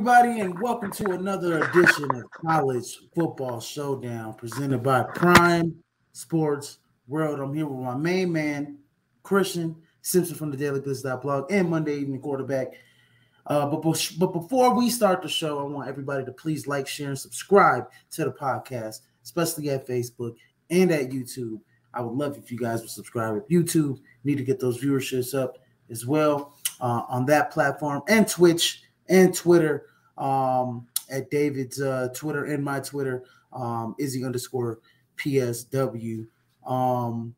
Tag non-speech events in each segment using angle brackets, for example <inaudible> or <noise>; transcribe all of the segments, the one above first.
Everybody, and welcome to another edition of College Football Showdown presented by Prime Sports World. I'm here with my main man, Christian Simpson from the Daily blog and Monday Evening Quarterback. Uh, but, but before we start the show, I want everybody to please like, share, and subscribe to the podcast, especially at Facebook and at YouTube. I would love if you guys would subscribe at YouTube. Need to get those viewerships up as well uh, on that platform and Twitch and Twitter um, at David's uh, Twitter and my Twitter, um, Izzy underscore PSW. Um,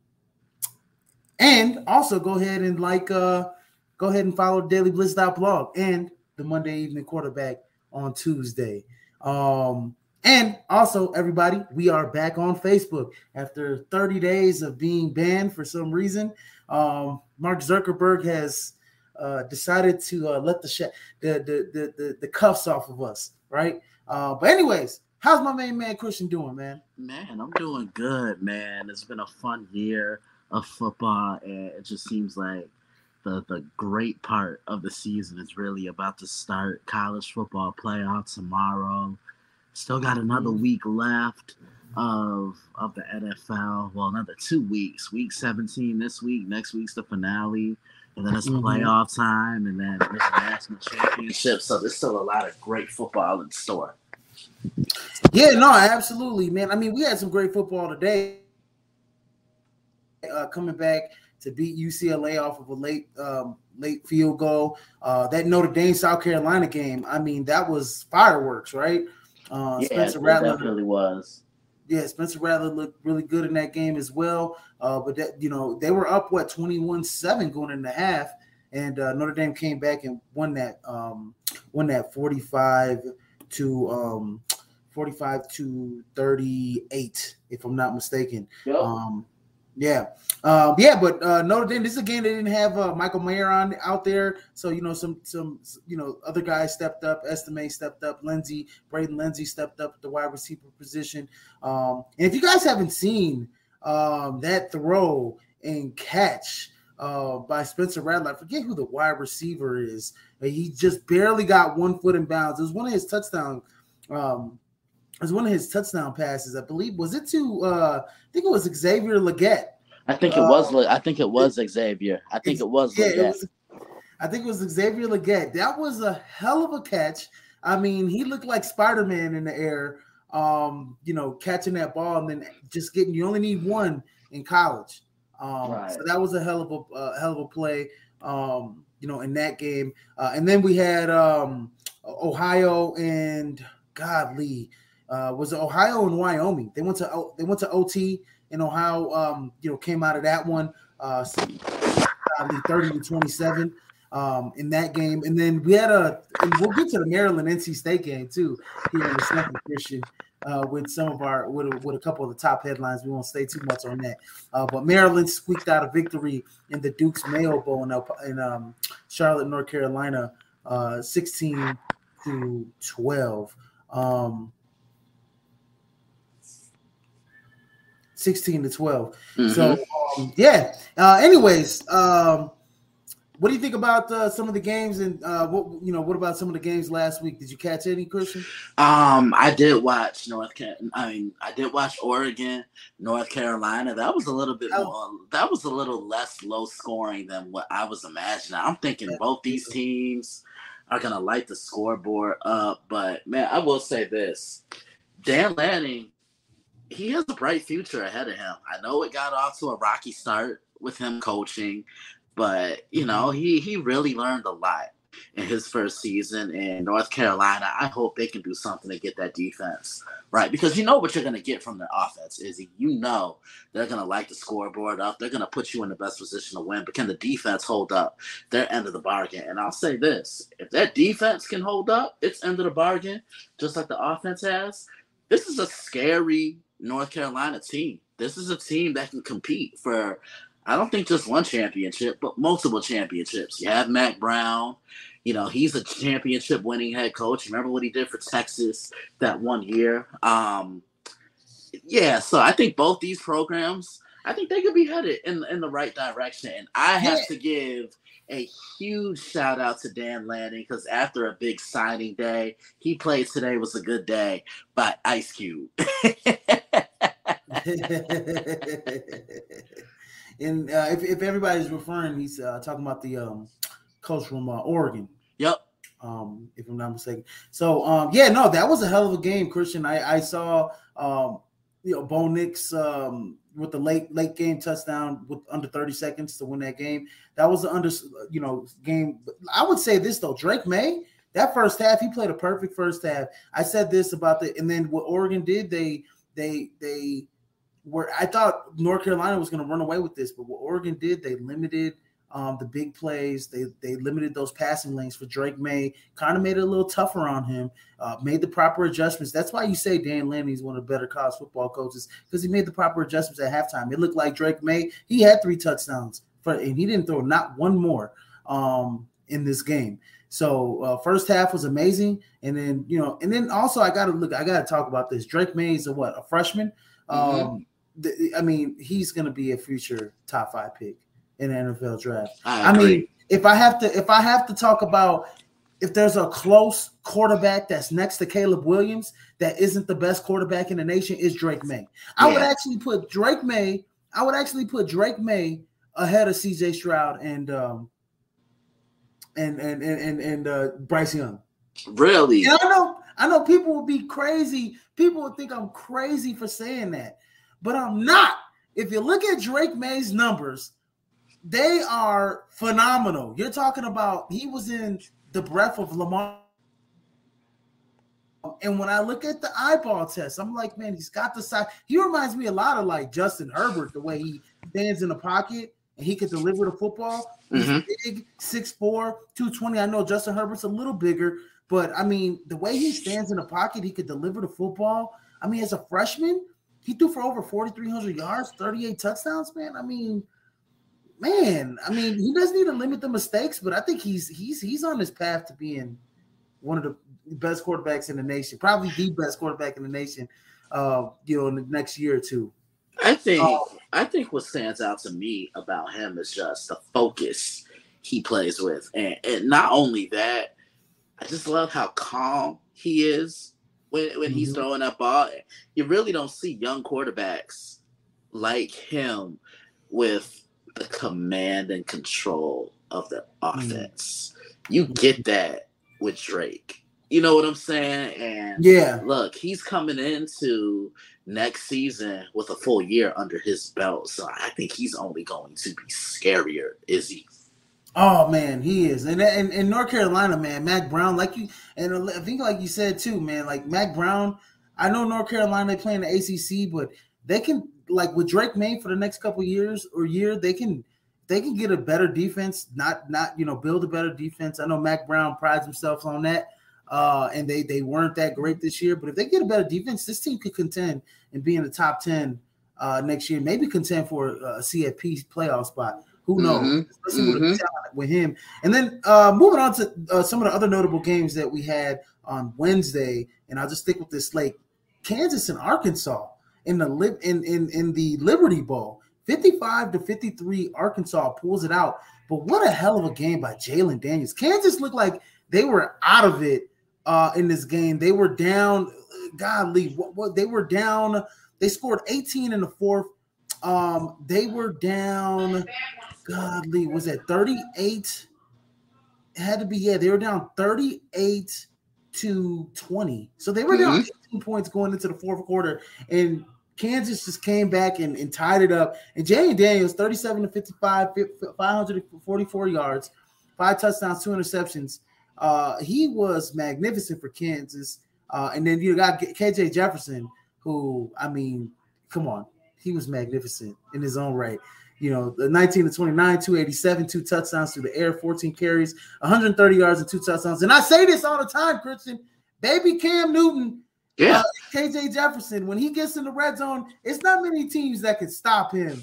and also go ahead and like, uh, go ahead and follow Daily Blitz blog and the Monday Evening Quarterback on Tuesday. Um, and also, everybody, we are back on Facebook after 30 days of being banned for some reason. Um, Mark Zuckerberg has uh, decided to uh, let the, sh- the, the, the the the cuffs off of us, right? Uh, but anyways, how's my main man Christian doing, man? Man, I'm doing good, man. It's been a fun year of football, and it just seems like the the great part of the season is really about to start. College football playoff tomorrow. Still got another mm-hmm. week left of of the NFL. Well, another two weeks. Week 17 this week. Next week's the finale. And then it's mm-hmm. playoff time, and then there's a national championship. So there's still a lot of great football in store. Yeah, no, absolutely, man. I mean, we had some great football today. Uh, coming back to beat UCLA off of a late um, late field goal. Uh, that Notre Dame South Carolina game. I mean, that was fireworks, right? Uh, yeah, Spencer Rattler definitely was. Yeah, Spencer Rattler looked really good in that game as well. Uh, but that you know they were up what 21-7 going into the half, and uh, Notre Dame came back and won that um, won that 45 to um, 45 to 38, if I'm not mistaken. Yep. Um, yeah, uh, yeah, but uh, Notre Dame. This is a game they didn't have uh, Michael Mayer on out there, so you know some some you know other guys stepped up. Estime stepped up. Lindsey Braden Lenzy stepped up at the wide receiver position. Um, and if you guys haven't seen um, that throw and catch uh, by Spencer Rattler, I forget who the wide receiver is. He just barely got one foot in bounds. It was one of his touchdown um, it was one of his touchdown passes, I believe. Was it to uh think it was Xavier Legette. I think it uh, was I think it was Xavier. I think it was yeah, it was, I think it was Xavier Legette. That was a hell of a catch. I mean, he looked like Spider-Man in the air, um, you know, catching that ball and then just getting you only need one in college. Um, right. so that was a hell of a uh, hell of a play. Um, you know, in that game. Uh, and then we had um Ohio and Godly uh, was Ohio and Wyoming. They went to they went to OT and Ohio. Um, you know, came out of that one uh, thirty to twenty seven um, in that game. And then we had a we'll get to the Maryland NC State game too here in the second Christian. Uh, with some of our with, with a couple of the top headlines, we won't stay too much on that. Uh, but Maryland squeaked out a victory in the Duke's Mayo Bowl in, in um, Charlotte, North Carolina, uh, sixteen to twelve. Um, 16 to 12. Mm-hmm. So um, yeah. Uh, anyways, um, what do you think about uh, some of the games and uh, what you know? What about some of the games last week? Did you catch any, Christian? Um, I did watch North Carolina. I mean, I did watch Oregon, North Carolina. That was a little bit oh. more. That was a little less low scoring than what I was imagining. I'm thinking both these teams are gonna light the scoreboard up. But man, I will say this: Dan Lanning he has a bright future ahead of him. I know it got off to a rocky start with him coaching, but you know, mm-hmm. he he really learned a lot in his first season in North Carolina. I hope they can do something to get that defense right because you know what you're going to get from their offense is you know they're going to like the scoreboard up. They're going to put you in the best position to win. But can the defense hold up their end of the bargain? And I'll say this: if that defense can hold up its end of the bargain, just like the offense has, this is a scary North Carolina team. This is a team that can compete for, I don't think just one championship, but multiple championships. You have Mack Brown. You know, he's a championship winning head coach. Remember what he did for Texas that one year? Um, yeah, so I think both these programs, I think they could be headed in, in the right direction. And I have yeah. to give a huge shout out to Dan Lanning because after a big signing day, he played today was a good day by Ice Cube. <laughs> <laughs> and uh, if, if everybody's referring, he's uh, talking about the um, coach from uh, Oregon. Yep. Um, if I'm not mistaken. So um, yeah, no, that was a hell of a game, Christian. I, I saw um, you know Bo Nix um, with the late late game touchdown with under 30 seconds to win that game. That was the under you know game. I would say this though, Drake Maye. That first half, he played a perfect first half. I said this about the, and then what Oregon did, they they they were. I thought North Carolina was going to run away with this, but what Oregon did, they limited um, the big plays. They they limited those passing lanes for Drake Maye. kind of made it a little tougher on him. Uh, made the proper adjustments. That's why you say Dan Lanning is one of the better college football coaches because he made the proper adjustments at halftime. It looked like Drake Maye. He had three touchdowns, for, and he didn't throw not one more um, in this game. So uh, first half was amazing, and then you know, and then also I got to look. I got to talk about this. Drake Maye is a what a freshman. Mm-hmm. Um, I mean, he's going to be a future top five pick in the NFL draft. I, I mean, if I have to, if I have to talk about if there's a close quarterback that's next to Caleb Williams that isn't the best quarterback in the nation, is Drake Maye. I yeah. would actually put Drake Maye. I would actually put Drake Maye ahead of C.J. Stroud and um and and and and, and uh, Bryce Young. Really? Yeah, I know. I know people will be crazy. People would think I'm crazy for saying that, but I'm not. If you look at Drake Maye's numbers, they are phenomenal. You're talking about he was in the breath of Lamar. And when I look at the eyeball test, I'm like, man, he's got the size. He reminds me a lot of like Justin Herbert, the way he stands in the pocket and he can deliver the football. He's mm-hmm. big, 6'4, 220. I know Justin Herbert's a little bigger, but I mean, the way he stands in the pocket, he could deliver the football. I mean, as a freshman, he threw for over 4,300 yards, 38 touchdowns, man. I mean, man, I mean, he does need to limit the mistakes, but I think he's he's he's on his path to being one of the best quarterbacks in the nation, probably the best quarterback in the nation. Uh, you know, in the next year or two. I think uh, I think what stands out to me about him is just the focus he plays with, and, and not only that, I just love how calm he is when when mm-hmm. he's throwing that ball. You really don't see young quarterbacks like him with the command and control of the hmm. offense. Mm. You get that with Drake. You know what I'm saying? And yeah, look, he's coming into next season with a full year under his belt. So I think he's only going to be scarier, is he? Oh man, he is, and in North Carolina, man, Mack Brown, like you, and I think like you said too, man, like Mack Brown. I know North Carolina they play in the ACC, but they can like with Drake Maye for the next couple years or year, they can they can get a better defense, not not you know build a better defense. I know Mack Brown prides himself on that, uh, and they they weren't that great this year. But if they get a better defense, this team could contend and be in the top ten uh, next year. Maybe contend for a CFP playoff spot. Who knows? Mm-hmm. Especially mm-hmm. with, him. And then uh, moving on to uh, some of the other notable games that we had on Wednesday, and I'll just stick with this like Kansas and Arkansas in the in in in the Liberty Bowl. 55 to 53, Arkansas pulls it out. But what a hell of a game by Jalon Daniels. Kansas looked like they were out of it uh, in this game. They were down, godly, what, what they were down. They scored 18 in the fourth. Um, they were down, godly, was it 38? It had to be, yeah, they were down 38 to 20. So they were down mm-hmm. 18 points going into the fourth quarter. And Kansas just came back and, and tied it up. And Jay Daniels, 37 to 55, 544 yards, five touchdowns, two interceptions. Uh, he was magnificent for Kansas. Uh, and then you got KJ Jefferson, who, I mean, come on, he was magnificent in his own right. You know, the 19 to 29, 287, two touchdowns through the air, 14 carries, 130 yards, and two touchdowns. And I say this all the time, Christian. Baby Cam Newton yeah. Uh, KJ Jefferson, when he gets in the red zone, it's not many teams that can stop him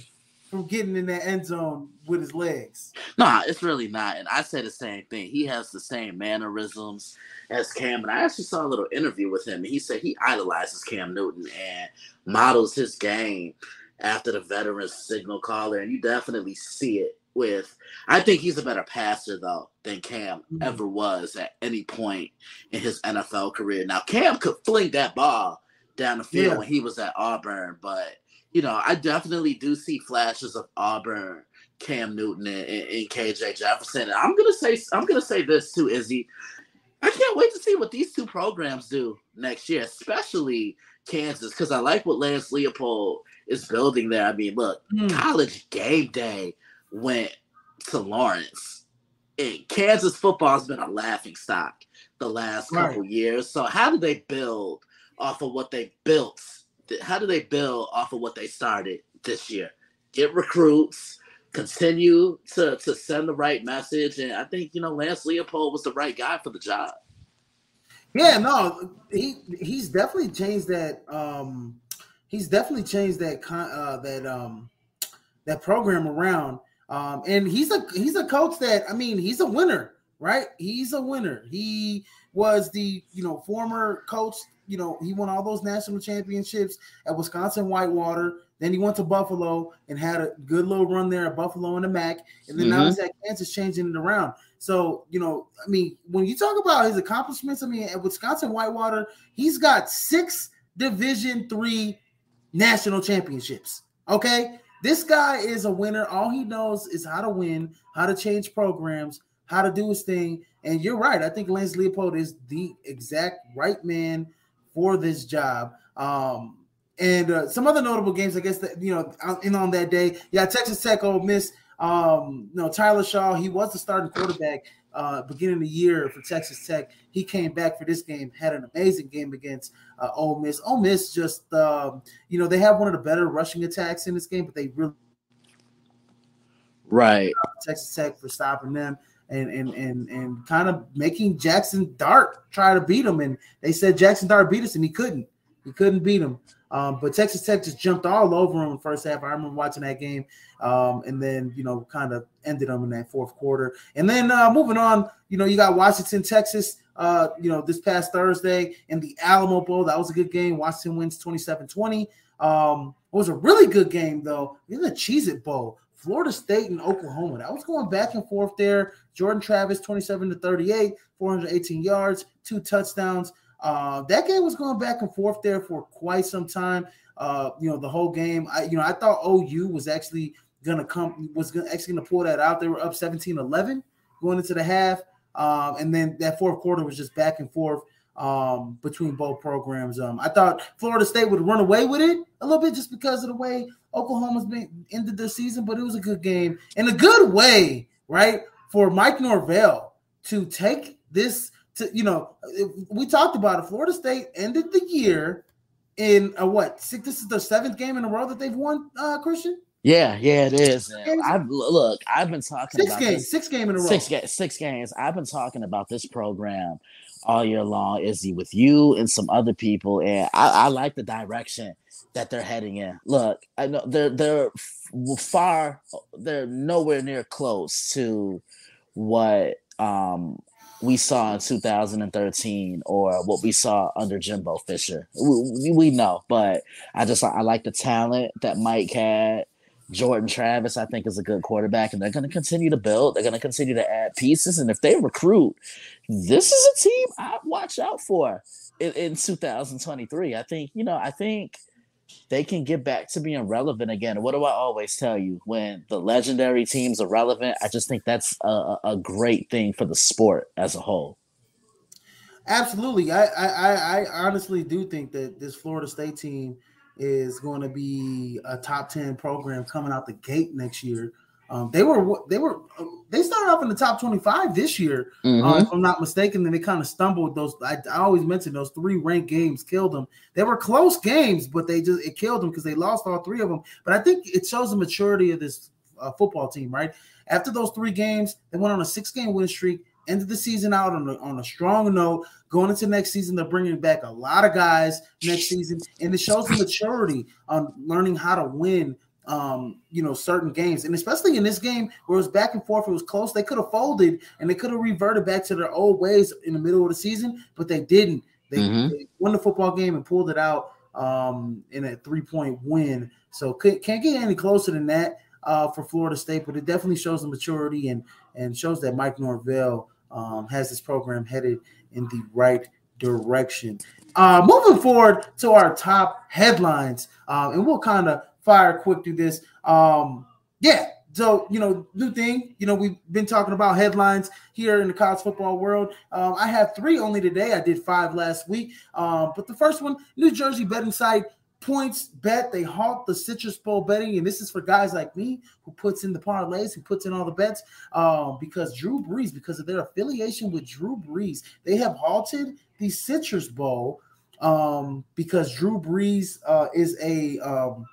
from getting in that end zone with his legs. Nah, it's really not. And I say the same thing. He has the same mannerisms as Cam. And I actually saw a little interview with him. And he said he idolizes Cam Newton and models his game after the veteran signal caller. And you definitely see it with. I think he's a better passer though than Cam mm-hmm. ever was at any point in his NFL career. Now Cam could fling that ball down the field yeah. when he was at Auburn, but you know I definitely do see flashes of Auburn, Cam Newton, and, and KJ Jefferson. And I'm gonna say I'm gonna say this too, Izzy. I can't wait to see what these two programs do next year, especially Kansas, because I like what Lance Leipold is building there. I mean, look, mm. college game day went to Lawrence. And Kansas football has been a laughing stock the last couple right. years. So how do they build off of what they built? How do they build off of what they started this year? Get recruits, continue to to send the right message, and I think you know Lance Leipold was the right guy for the job. Yeah, no, he he's definitely changed that. Um, he's definitely changed that uh, that um, that program around. Um, and he's a he's a coach that I mean he's a winner, right? He's a winner. He was the you know former coach. You know he won all those national championships at Wisconsin Whitewater. Then he went to Buffalo and had a good little run there at Buffalo and the MAC. And then mm-hmm. now he's at Kansas, changing it around. So you know, I mean, when you talk about his accomplishments, I mean, at Wisconsin Whitewater, he's got six Division three national championships. Okay. This guy is a winner. All he knows is how to win, how to change programs, how to do his thing. And you're right. I think Lance Leipold is the exact right man for this job. Um, and uh, some other notable games, I guess that you know, in on that day, yeah, Texas Tech, Ole Miss. Um, you know, Tyler Shaw, he was the starting quarterback uh, beginning of the year for Texas Tech. He came back for this game, had an amazing game against uh, Ole Miss. Ole Miss just, um, you know, they have one of the better rushing attacks in this game, but they really right Texas Tech for stopping them and and and and kind of making Jackson Dart try to beat him. And they said Jackson Dart beat us, and he couldn't. He couldn't beat him. Um, but Texas Tech just jumped all over him in the first half. I remember watching that game, um, and then you know kind of ended them in that fourth quarter. And then uh, moving on, you know you got Washington, Texas. Uh, you know this past Thursday in the Alamo Bowl, that was a good game. Washington wins 27-20. Um, it was a really good game though. In the Cheez-It Bowl, Florida State and Oklahoma. That was going back and forth there. Jordan Travis, 27 to 38, 418 yards, two touchdowns. Uh, that game was going back and forth there for quite some time. Uh, you know, the whole game. I, you know, I thought OU was actually gonna come was gonna, actually gonna pull that out. They were up 17-11 going into the half, um, and then that fourth quarter was just back and forth um, between both programs. Um, I thought Florida State would run away with it a little bit just because of the way Oklahoma's been ended their season, but it was a good game in a good way, right? For Mike Norvell to take this to you know, we talked about it. Florida State ended the year in a what? Six, this is the seventh game in a row that they've won, uh, Christian. Yeah, yeah, it is. I've look. I've been talking six about games, this, six game in a row, six, six games. I've been talking about this program all year long, Izzy, with you and some other people, and I, I like the direction that they're heading in. Look, I know they're they're far, they're nowhere near close to what um we saw in 2013 or what we saw under Jimbo Fisher. We, we know, but I just I like the talent that Mike had. Jordan Travis, I think, is a good quarterback, and they're going to continue to build. They're going to continue to add pieces, and if they recruit, this is a team I watch out for in, in 2023. I think you know. I think they can get back to being relevant again. What do I always tell you? When the legendary teams are relevant, I just think that's a, a great thing for the sport as a whole. Absolutely. I, I, I honestly do think that this Florida State team is going to be a top 10 program coming out the gate next year. Um, they were they were they started off in the top 25 this year, uh, mm-hmm. uh, if I'm not mistaken. Then they kind of stumbled. Those I, I, always mention those three ranked games killed them. They were close games, but they just it killed them because they lost all three of them. But I think it shows the maturity of this uh, football team. Right after those three games, they went on a six game win streak. Ended the season out on a, on a strong note. Going into next season, they're bringing back a lot of guys next season, and it shows the maturity on learning how to win um, you know, certain games, and especially in this game where it was back and forth, it was close. They could have folded and they could have reverted back to their old ways in the middle of the season, but they didn't. They, mm-hmm. they won the football game and pulled it out um, in a three point win. So can't get any closer than that. uh, for Florida State, but it definitely shows the maturity and and shows that Mike Norvell um, has this program headed in the right direction. Uh, moving forward to our top headlines, um, and we'll kind of fire quick through this. Um, yeah, so you know, new thing. You know, we've been talking about headlines here in the college football world. Um, I have three only today. I did five last week. Um, but the first one, New Jersey betting site PointsBet. They halt the Citrus Bowl betting, and this is for guys like me who puts in the parlays, who puts in all the bets. Um, because Drew Brees, because of their affiliation with Drew Brees, they have halted the Citrus Bowl um, because Drew Brees uh, is a um,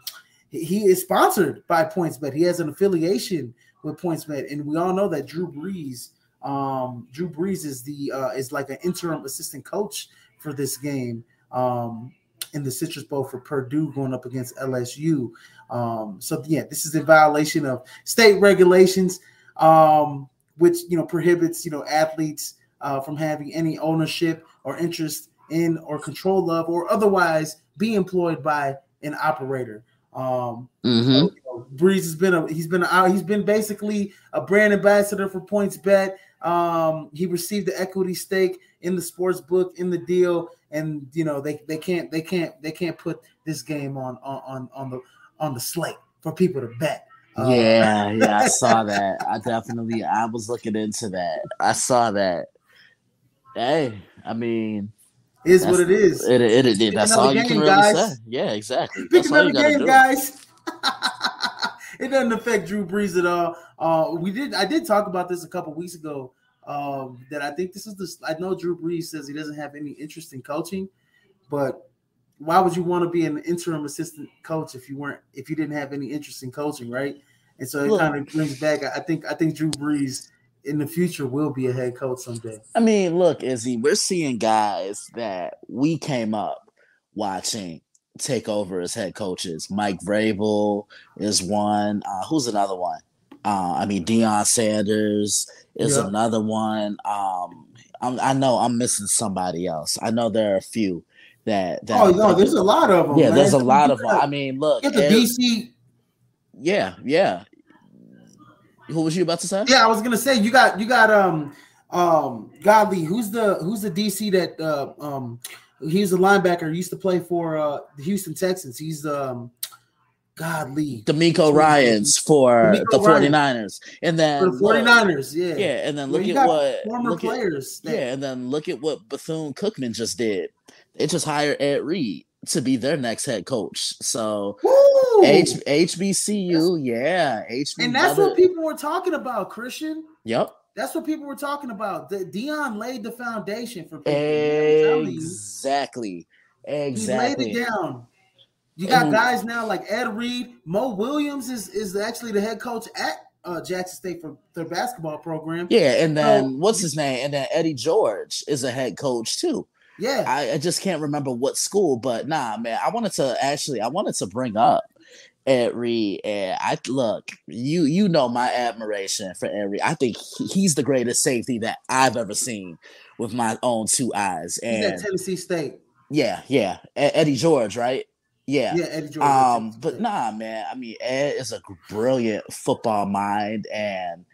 he is sponsored by PointsBet. He has an affiliation with PointsBet, and we all know that Drew Brees, um, Drew Brees is the uh, is like an interim assistant coach for this game um, in the Citrus Bowl for Purdue going up against LSU. Um, so yeah, this is a violation of state regulations, um, which you know prohibits you know athletes uh, from having any ownership or interest in or control of or otherwise be employed by an operator. Um, mm-hmm. you know, Brees has been a he's been a, he's been basically a brand ambassador for PointsBet. Um, he received the equity stake in the sports book in the deal, and you know they they can't they can't they can't put this game on on on the on the slate for people to bet. Uh, yeah, yeah, I saw <laughs> that. I definitely I was looking into that. I saw that. Hey, I mean, is what it is. It, it, it, it that's all you can really guys. say. Yeah, exactly. Pick another game, do. guys. <laughs> it doesn't affect Drew Brees at all. Uh, we did. I did talk about this a couple weeks ago. Um, that I think this is the. I know Drew Brees says he doesn't have any interest in coaching, but why would you want to be an interim assistant coach if you weren't if you didn't have any interest in coaching, right? And so it kind of brings back. I think I think Drew Brees in the future will be a head coach someday. I mean, look, Izzy, we're seeing guys that we came up watching take over as head coaches. Mike Vrabel is one. Uh, who's another one? Uh, I mean, Deion Sanders is yeah. another one. Um, i know I'm missing somebody else. I know there are a few that. that oh no, there's a lot of them. Yeah, man. there's a lot of them. I mean, look, get the DC. Yeah, yeah. Who was you about to say? Yeah, I was gonna say you got you got um um Godley. Who's the who's the DC that uh, um he's a linebacker He used to play for uh the Houston Texans. He's um Godly. DeMeco Ryans for DeMeco the 49ers. Ryan. And then for the 49ers, yeah. Yeah, and then look at what former players. At, yeah, and then look at what Bethune Cookman just did. They just hired Ed Reed to be their next head coach. So H- HBCU, yeah, HB. And that's what people were talking about, Christian. Yep. That's what people were talking about. The, Deion laid the foundation for people. Exactly. Exactly. He laid it down. You got guys now like Ed Reed, Mo Williams is is actually the head coach at uh, Jackson State for their basketball program. Yeah, and then what's his name? And then Eddie George is a head coach too. Yeah, I, I, just can't remember what school, but nah, man, I wanted to actually I wanted to bring up Ed Reed, and I look you you know my admiration for Ed Reed. I think he's the greatest safety that I've ever seen with my own two eyes. And he's at Tennessee State. Yeah, yeah, Eddie George, right? Yeah, yeah, Eddie George. Um, but nah, man. I mean, Ed is a brilliant football mind, and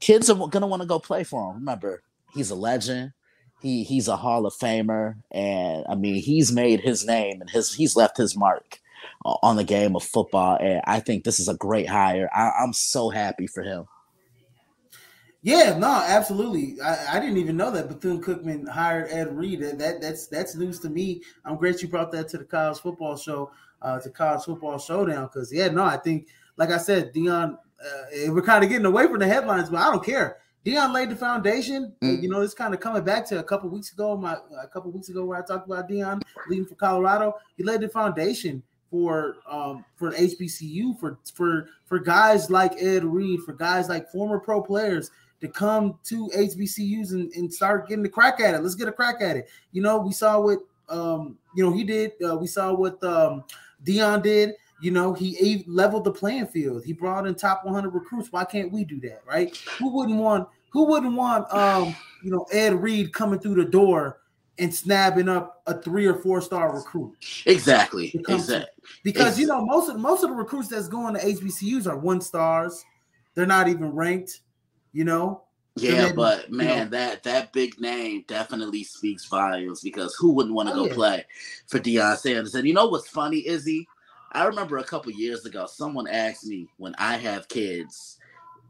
kids are gonna want to go play for him. Remember, he's a legend he he's a Hall of Famer, and I mean he's made his name and his he's left his mark on the game of football, and I think this is a great hire. I, am so happy for him. Yeah, no, absolutely. I, I, didn't even know that Bethune Cookman hired Ed Reed. That that's that's news to me. I'm great you brought that to the college football show, uh, to college football showdown. Because yeah, no, I think like I said, Deion. uh, we're kind of getting away from the headlines, but I don't care. Deion laid the foundation. Mm. You know, it's kind of coming back to a couple weeks ago. My a couple weeks ago where I talked about Deion leaving for Colorado. He laid the foundation for um for HBCU for for for guys like Ed Reed, for guys like former pro players to come to HBCUs and, and start getting the crack at it. Let's get a crack at it. You know, we saw what um you know he did. Uh, we saw what um Deion did. You know, he, he leveled the playing field. He brought in top 100 recruits. Why can't we do that, right? Who wouldn't want who wouldn't want um, you know, Ed Reed coming through the door and snapping up a three or four star recruit? Exactly. Exactly. because you know most of most of the recruits that's going to HBCUs are one stars. They're not even ranked. You know. Yeah, then, but man, you know, that that big name definitely speaks volumes because who wouldn't want to oh, go yeah. play for Deion Sanders? And you know what's funny, Izzy? I remember a couple years ago, someone asked me when I have kids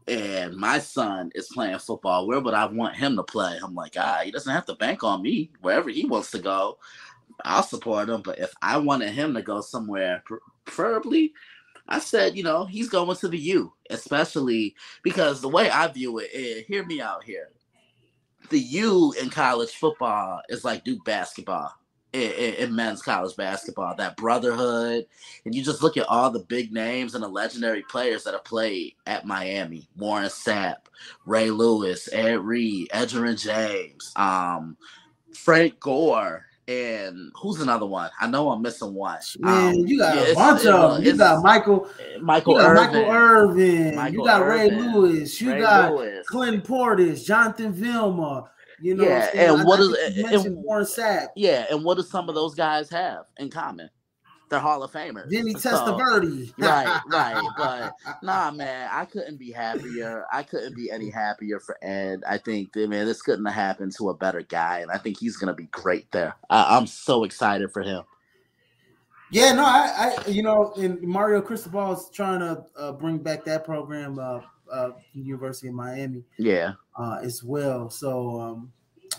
and my son is playing football, where would I want him to play? I'm like, ah, he doesn't have to bank on me. Wherever he wants to go, I'll support him. But if I wanted him to go somewhere, preferably I said, you know, he's going to the U, especially because the way I view it is, hear me out here. The U in college football is like Duke basketball in, in, men's college basketball, that brotherhood. And you just look at all the big names and the legendary players that have played at Miami Warren Sapp, Ray Lewis, Ed Reed, Edgerrin James, um, Frank Gore and who's another one? I know I'm missing one. Man, um, you got yeah, a bunch of them. You got Michael, Michael, you got Irvin, Michael Irvin. Michael you got Ray Lewis. You Ray got Lewis. Clint Portis, Jonathan Vilma. You know, yeah, and what what is and, Warren Sapp. Yeah, and what do some of those guys have in common? they're Hall of Famers. Vinny so, Testaverde. right, <laughs> right. But nah, man, I couldn't be happier. I couldn't be any happier for Ed. I think, man, this couldn't have happened to a better guy, and I think he's gonna be great there. I, am so excited for him. Yeah, no, I, I, you know, and Mario Cristobal is trying to uh, bring back that program, uh, uh, University of Miami. Yeah, uh, as well. So, um,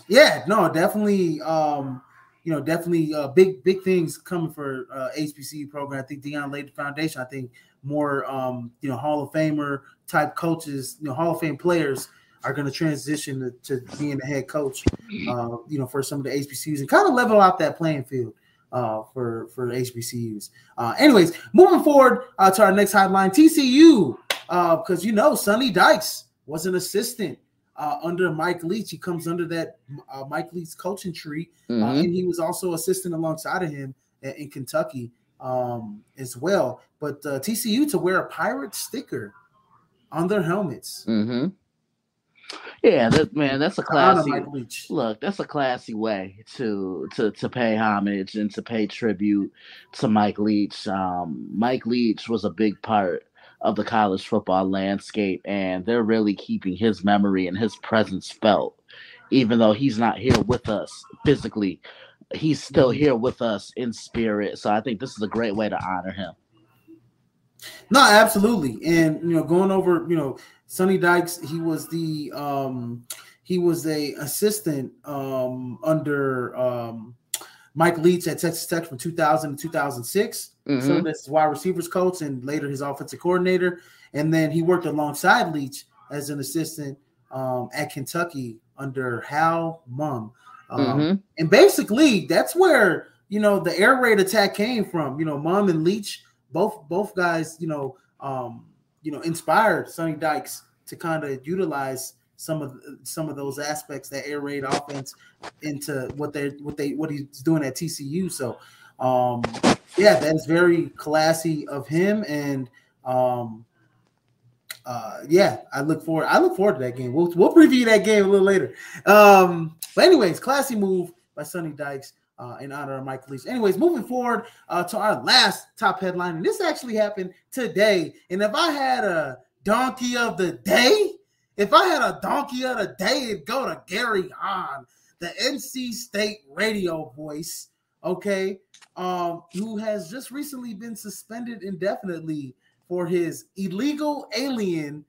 yeah, no, definitely. Um, you know, definitely uh, big big things coming for uh, HBCU program. I think Deion laid the foundation. I think more um, you know Hall of Famer type coaches, you know, Hall of Fame players are going to transition to, to, being the head coach. Uh, you know, for some of the HBCUs and kind of level out that playing field uh, for for HBCUs. Uh, anyways, moving forward uh, to our next headline, TCU, because uh, you know Sonny Dykes was an assistant uh, under Mike Leach. He comes under that uh, Mike Leach coaching tree, uh, mm-hmm. and he was also assistant alongside of him in, in Kentucky um, as well. But uh, TCU to wear a pirate sticker on their helmets. Mm-hmm. Yeah, that man, that's a classy look. That's a classy way to to to pay homage and to pay tribute to Mike Leach. Um, Mike Leach was a big part of the college football landscape, and they're really keeping his memory and his presence felt, even though he's not here with us physically. He's still here with us in spirit. So I think this is a great way to honor him. No, absolutely. And you know, going over, you know, Sonny Dykes, he was the um he was a assistant um under um Mike Leach at Texas Tech from 2000 to 2006. Mm-hmm. So that's wide receivers coach and later his offensive coordinator. And then he worked alongside Leach as an assistant um, at Kentucky under Hal Mumme. Um, mm-hmm. And basically, that's where you know the air raid attack came from. You know, Mumme and Leach, both both guys, you know, um, you know, inspired Sonny Dykes to kind of utilize some of some of those aspects that air raid offense into what they what they what he's doing at TCU. So um yeah, that is very classy of him and um uh yeah, I look forward I look forward to that game. We'll we'll preview that game a little later. Um but anyways, classy move by Sonny Dykes. Uh, in honor of Mike Leach. Anyways, moving forward uh, to our last top headline, and this actually happened today. And if I had a donkey of the day, if I had a donkey of the day, it'd go to Gary Hahn, the NC State radio voice, okay, um, who has just recently been suspended indefinitely for his illegal alien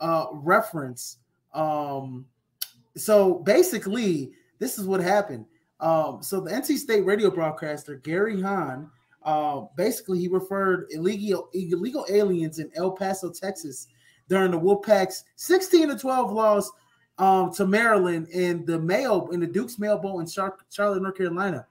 uh, reference. Um, so basically, this is what happened. Um, so the NC State radio broadcaster Gary Hahn, uh, basically he referred illegal illegal aliens in El Paso, Texas, during the Wolfpack's 16 to 12 loss um, to Maryland in the Mayo in the Duke's Mayo Bowl in Char- Charlotte, North Carolina.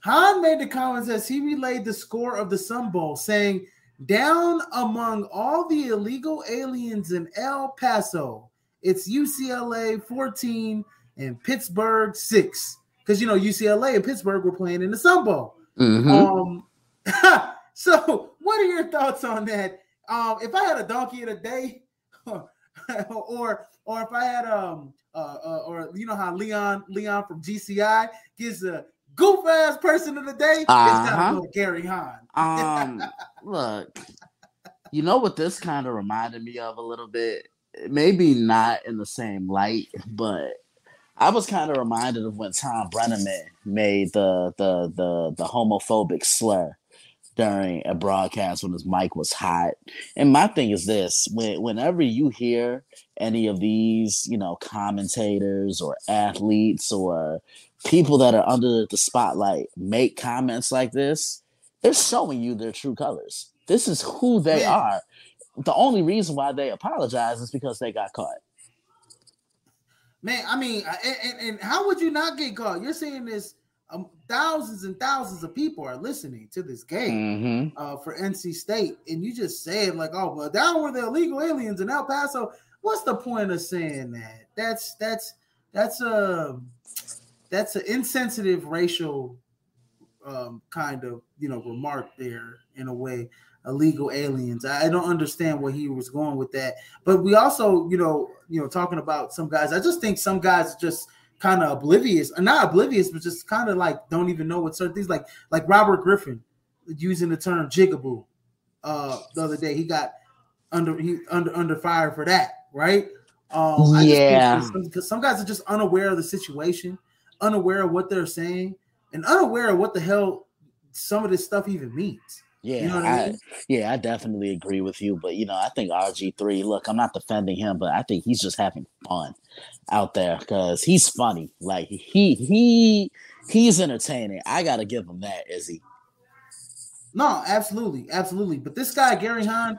Hahn made the comments as he relayed the score of the Sun Bowl, saying, "Down among all the illegal aliens in El Paso, it's UCLA 14 and Pittsburgh 6." Because you know UCLA and Pittsburgh were playing in the Sun Bowl. Mm-hmm. Um, <laughs> so, what are your thoughts on that? Um, if I had a donkey in a day, <laughs> or or if I had um uh, uh, or you know how Leon Leon from GCI gives a goof ass person of the day, uh-huh. it's gotta go Gary Hahn. um, <laughs> look, you know what this kind of reminded me of a little bit? Maybe not in the same light, but I was kind of reminded of when Tom Brennaman made the the the the homophobic slur during a broadcast when his mic was hot. And my thing is this: when, whenever you hear any of these, you know, commentators or athletes or people that are under the spotlight make comments like this, they're showing you their true colors. This is who they yeah. are. The only reason why they apologize is because they got caught. Man, I mean, and, and how would you not get caught? You're saying this um, thousands and thousands of people are listening to this game mm-hmm. uh, for NC State, and you just said like, "Oh, well, down were the illegal aliens in El Paso." What's the point of saying that? That's that's that's a that's an insensitive racial um, kind of you know remark there in a way. Illegal aliens. I don't understand where he was going with that, but we also, you know, you know, talking about some guys. I just think some guys just kind of oblivious, or not oblivious, but just kind of like don't even know what certain things like like Robert Griffin using the term jigaboo uh the other day. He got under he under under fire for that, right? Um yeah, because some, some guys are just unaware of the situation, unaware of what they're saying, and unaware of what the hell some of this stuff even means. Yeah, you know I, I mean? yeah, I definitely agree with you. But you know, I think RG three. Look, I'm not defending him, but I think he's just having fun out there because he's funny. Like he he he's entertaining. I gotta give him that, Izzy. No, absolutely, absolutely. But this guy, Gary Hahn,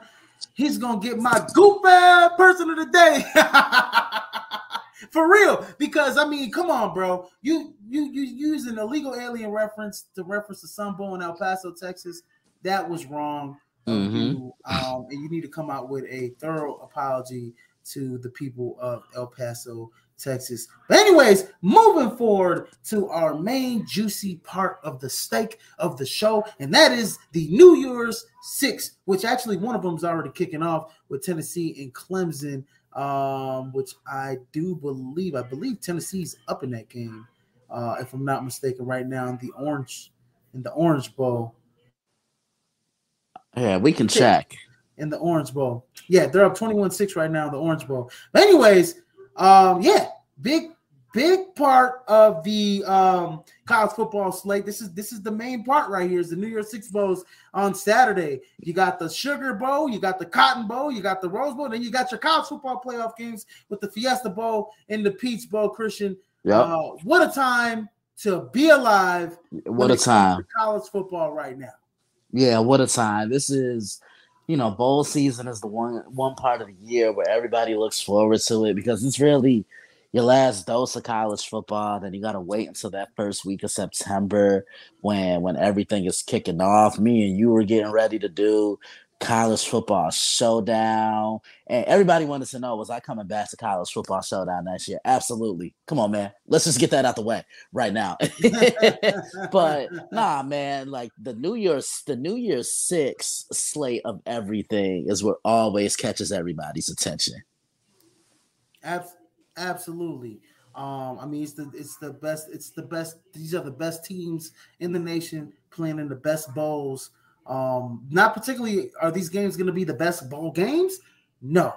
he's gonna get my goofy person of the day. <laughs> For real, because I mean, come on, bro. You you you use an illegal alien reference to reference the Sun Bowl in El Paso, Texas that was wrong. Mm-hmm. You, um, and you need to come out with a thorough apology to the people of El Paso, Texas. But, anyways, moving forward to our main juicy part of the steak of the show, and that is the New Year's Six, which actually one of them is already kicking off with Tennessee and Clemson, um, which I do believe, I believe Tennessee's up in that game, uh, if I'm not mistaken, right now in the Orange in the Orange Bowl. Yeah, we can check. In the Orange Bowl. Yeah, they're up 21-6 right now in the Orange Bowl. But anyways, um, yeah, big, big part of the um college football slate. This is this is the main part right here. Is the New Year's Six Bowls on Saturday. You got the Sugar Bowl, you got the Cotton Bowl, you got the Rose Bowl, then you got your college football playoff games with the Fiesta Bowl and the Peach Bowl. Christian, yeah, uh, what a time to be alive! What a time! College football right now. Yeah, what a time. This is, you know, bowl season is the one one part of the year where everybody looks forward to it because it's really your last dose of college football. Then you gotta wait until that first week of September when when everything is kicking off. Me and you were getting ready to do college football showdown. And everybody wanted to know, was I coming back to college football showdown next year? Absolutely. Come on, man. Let's just get that out the way right now. <laughs> but nah, man, like the New Year's, the New Year's six slate of everything is what always catches everybody's attention. Ab- absolutely. Um, I mean, it's the it's the best. It's the best. These are the best teams in the nation playing in the best bowls um, not particularly are these games going to be the best bowl games? No,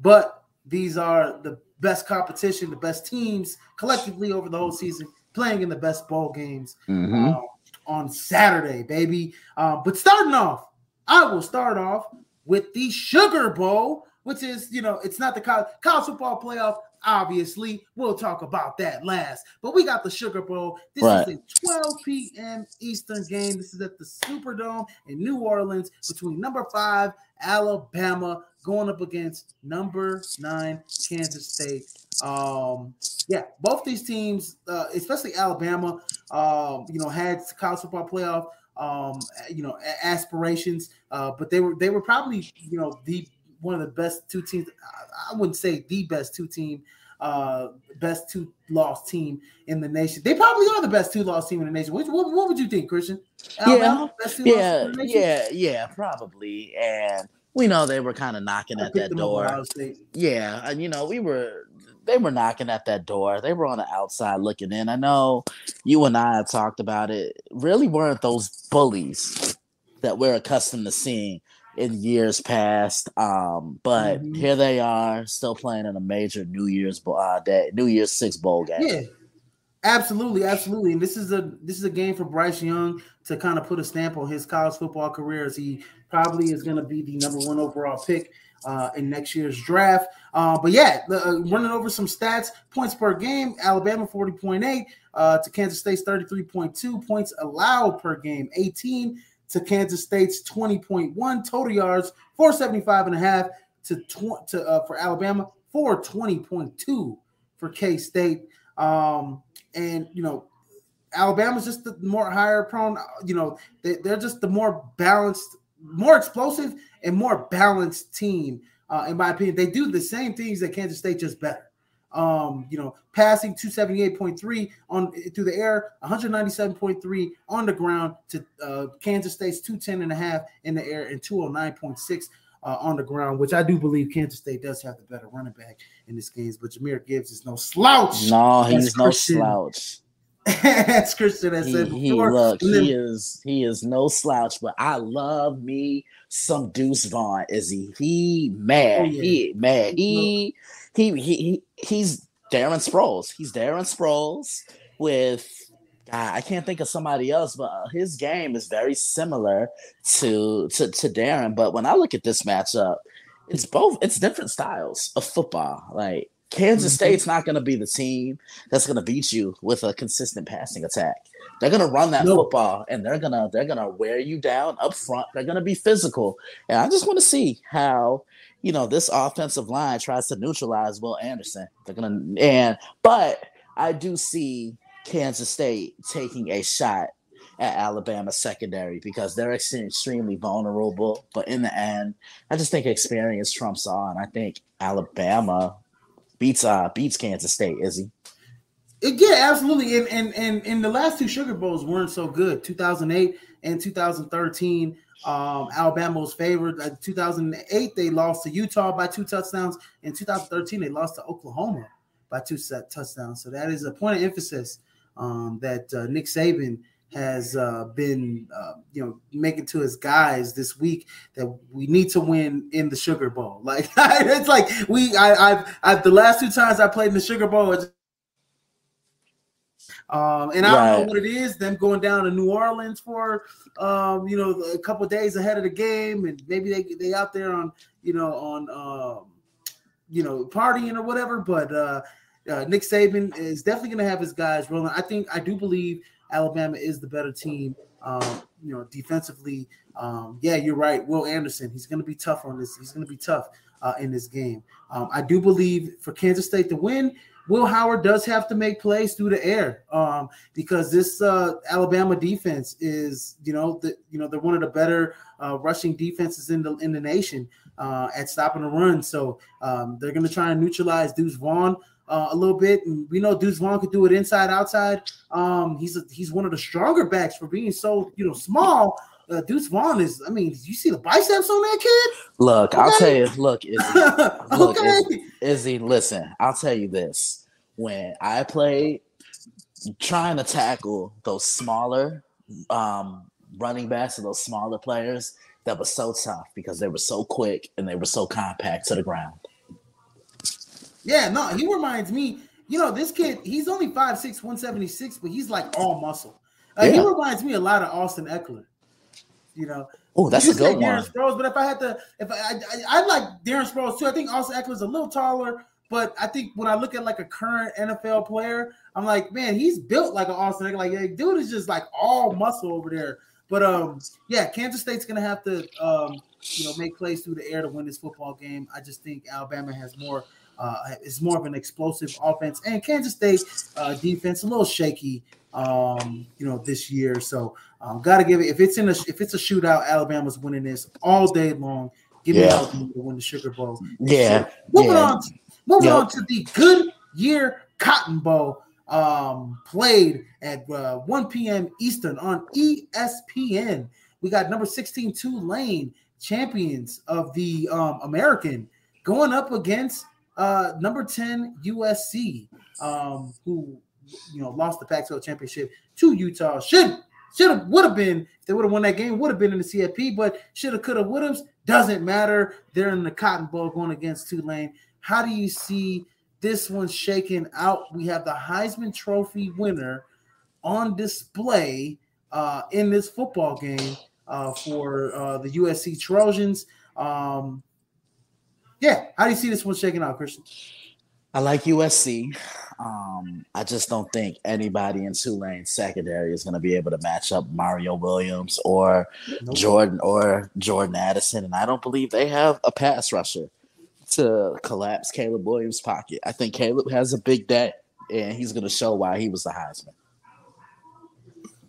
but these are the best competition, the best teams collectively over the whole season playing in the best bowl games mm-hmm. uh, on Saturday, baby. Uh, but starting off, I will start off with the Sugar Bowl, which is, you know, it's not the college, college football playoff Obviously, we'll talk about that last. But we got the Sugar Bowl. This right. is a 12 p.m. Eastern game. This is at the Superdome in New Orleans between number five Alabama going up against number nine Kansas State. Um, yeah, both these teams, uh, especially Alabama, um, you know, had college football playoff, um, you know, aspirations, uh, but they were they were probably you know the one of the best two teams. I wouldn't say the best two team, uh, best two loss team in the nation. They probably are the best two loss team in the nation. What, what, what would you think, Christian? Alabama, yeah, yeah, yeah, yeah, probably. And we know they were kind of knocking at that door. Yeah, and you know we were they were knocking at that door. They were on the outside looking in. I know you and I have talked about it. Really weren't those bullies that we're accustomed to seeing in years past. Um, but mm-hmm. here they are, still playing in a major New Year's uh, day, New Year's Six bowl game. Yeah, absolutely, absolutely. And this is a this is a game for Bryce Young to kind of put a stamp on his college football career, as he probably is going to be the number one overall pick uh, in next year's draft. Uh, but yeah, uh, running over some stats: points per game, Alabama forty point eight uh, to Kansas State's thirty three point two points allowed per game, eighteen to Kansas State's 20.1 total yards, 475 and a half to, tw- to uh, for Alabama, 420.2 for K State. Um, and you know, Alabama's just the more higher prone, you know, they, they're just the more balanced, more explosive, and more balanced team. Uh, in my opinion, they do the same things that Kansas State just better. Um, you know, passing 278.3 on through the air, 197.3 on the ground to uh, Kansas State's 210 and a half in the air and 209.6 uh, on the ground, which I do believe Kansas State does have the better running back in this game. But Jahmyr Gibbs is no slouch. No, he's no slouch. <laughs> That's Christian has said he, before. He, look, then, he is he is no slouch, but I love me some Deuce Vaughn. Is he? He mad. Oh, yeah. He mad. He he he he's Darren Sproles. He's Darren Sproles with God, I can't think of somebody else, but uh, his game is very similar to, to to Darren. But when I look at this matchup, it's both it's different styles of football. Like Kansas mm-hmm. State's not going to be the team that's going to beat you with a consistent passing attack. They're going to run that football and they're going to they're going to wear you down up front. They're going to be physical. And I just want to see how you know, this offensive line tries to neutralize Will Anderson. They're gonna and but I do see Kansas State taking a shot at Alabama secondary because they're extremely vulnerable. But in the end, I just think experience trumps all, and I think Alabama beats uh beats Kansas State. Is he? Yeah, absolutely. And and and and the last two Sugar Bowls weren't so good. 2008 and 2013. Um, Alabama was favored. In 2008, they lost to Utah by two touchdowns. In 2013, they lost to Oklahoma by two set touchdowns. So that is a point of emphasis um, that uh, Nick Saban has uh, been, uh, you know, making to his guys this week that we need to win in the Sugar Bowl. <laughs> Like <laughs> it's like we, I, I've, I've the last two times I played in the Sugar Bowl, um, and I right. don't know what it is, them going down to New Orleans for um, you know, a couple days ahead of the game, and maybe they they out there on, you know, on um, you know, partying or whatever. But uh, uh Nick Saban is definitely gonna have his guys rolling. I think I do believe Alabama is the better team. Um, you know, defensively, um, yeah, you're right. Will Anderson, he's going to be tough on this. He's going to be tough uh, in this game. Um, I do believe for Kansas State to win, Will Howard does have to make plays through the air um, because this uh, Alabama defense is, you know, the, you know they're one of the better uh, rushing defenses in the in the nation uh, at stopping the run. So um, they're going to try and neutralize Deuce Vaughn uh, a little bit, and we know Deuce Vaughn could do it inside outside. Um, he's a, he's one of the stronger backs for being so you know small. Uh, Deuce Vaughn is. I mean, you see the biceps on that kid? Look, okay. I'll tell you. Look, <laughs> Izzy. look, okay. Izzy, Izzy. Listen, I'll tell you this. When I played, trying to tackle those smaller um, running backs and those smaller players, that was so tough because they were so quick and they were so compact to the ground. Yeah, no, he reminds me. You know, this kid, he's only 5'6", 176, but he's like all muscle. Uh, yeah. He reminds me a lot of Austin Ekeler. You know. Oh, that's a good Darren one. Sproles, but if I had to, if I, I, I like Darren Sproles too. I think also Ekeler's a little taller, but I think when I look at like a current NFL player, I'm like, man, he's built like an Austin Ekeler. Like, hey, dude is just like all muscle over there. But um, yeah, Kansas State's gonna have to um, you know, make plays through the air to win this football game. I just think Alabama has more. Uh, is more of an explosive offense, and Kansas State uh, defense a little shaky um, you know, this year. So um, got to give it. If it's in a if it's a shootout, Alabama's winning this all day long. Give yeah. me Alabama to win the Sugar Bowl. Yeah. So, moving yeah. on, moving yep. on to the Good Year Cotton Bowl. Um, played at uh, 1 p.m. Eastern on ESPN. We got number 16 Tulane champions of the um, American going up against uh, number 10 USC, um, who you know lost the Pac-12 championship to Utah. Should should have would have been if they would have won that game, would have been in the CFP, but should have, could have, would have. Doesn't matter. They're in the Cotton Bowl going against Tulane. How do you see this one shaken out? We have the Heisman Trophy winner on display uh, in this football game uh, for uh, the USC Trojans. Um, yeah, how do you see this one shaking out, Christian? I like USC. Um, I just don't think anybody in Tulane secondary is going to be able to match up Mario Williams or nope. Jordan or Jordan Addison, and I don't believe they have a pass rusher to collapse Caleb Williams' pocket. I think Caleb has a big day, and he's going to show why he was the Heisman.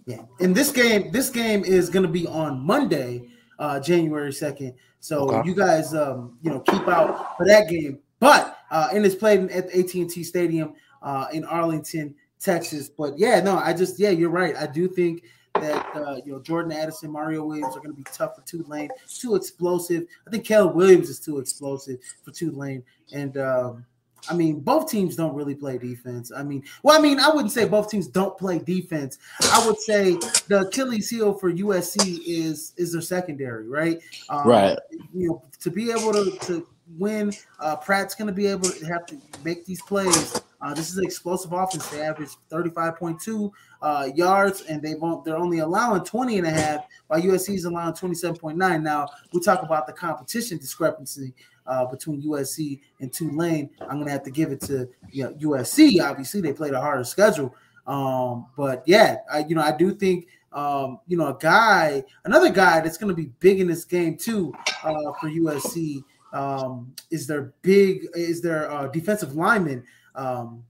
Yeah, and this game, this game is going to be on Monday, uh, January second. So okay. you guys, um, you know, keep out for that game. But uh, and it's played at AT and T Stadium uh, in Arlington, Texas. But yeah, no, I just yeah, you're right. I do think that uh, you know Jordan Addison, Mario Williams are going to be tough for Tulane. Too explosive. I think Caleb Williams is too explosive for Tulane, and um, I mean, both teams don't really play defense. I mean, well, I mean, I wouldn't say both teams don't play defense. I would say the Achilles heel for USC is is their secondary, right? Um, right. You know, to be able to to win, uh, Pratt's going to be able to have to make these plays. Uh, this is an explosive offense. They average 35.2 uh, yards, and they won't. They're only allowing 20 and a half, while USC is allowing 27.9. Now we talk about the competition discrepancy uh, between USC and Tulane. I'm gonna have to give it to you know, USC. Obviously, they played a harder schedule. Um, but yeah, I you know I do think um, you know a guy, another guy that's gonna be big in this game too uh, for USC um, is their big is their uh, defensive lineman. Um,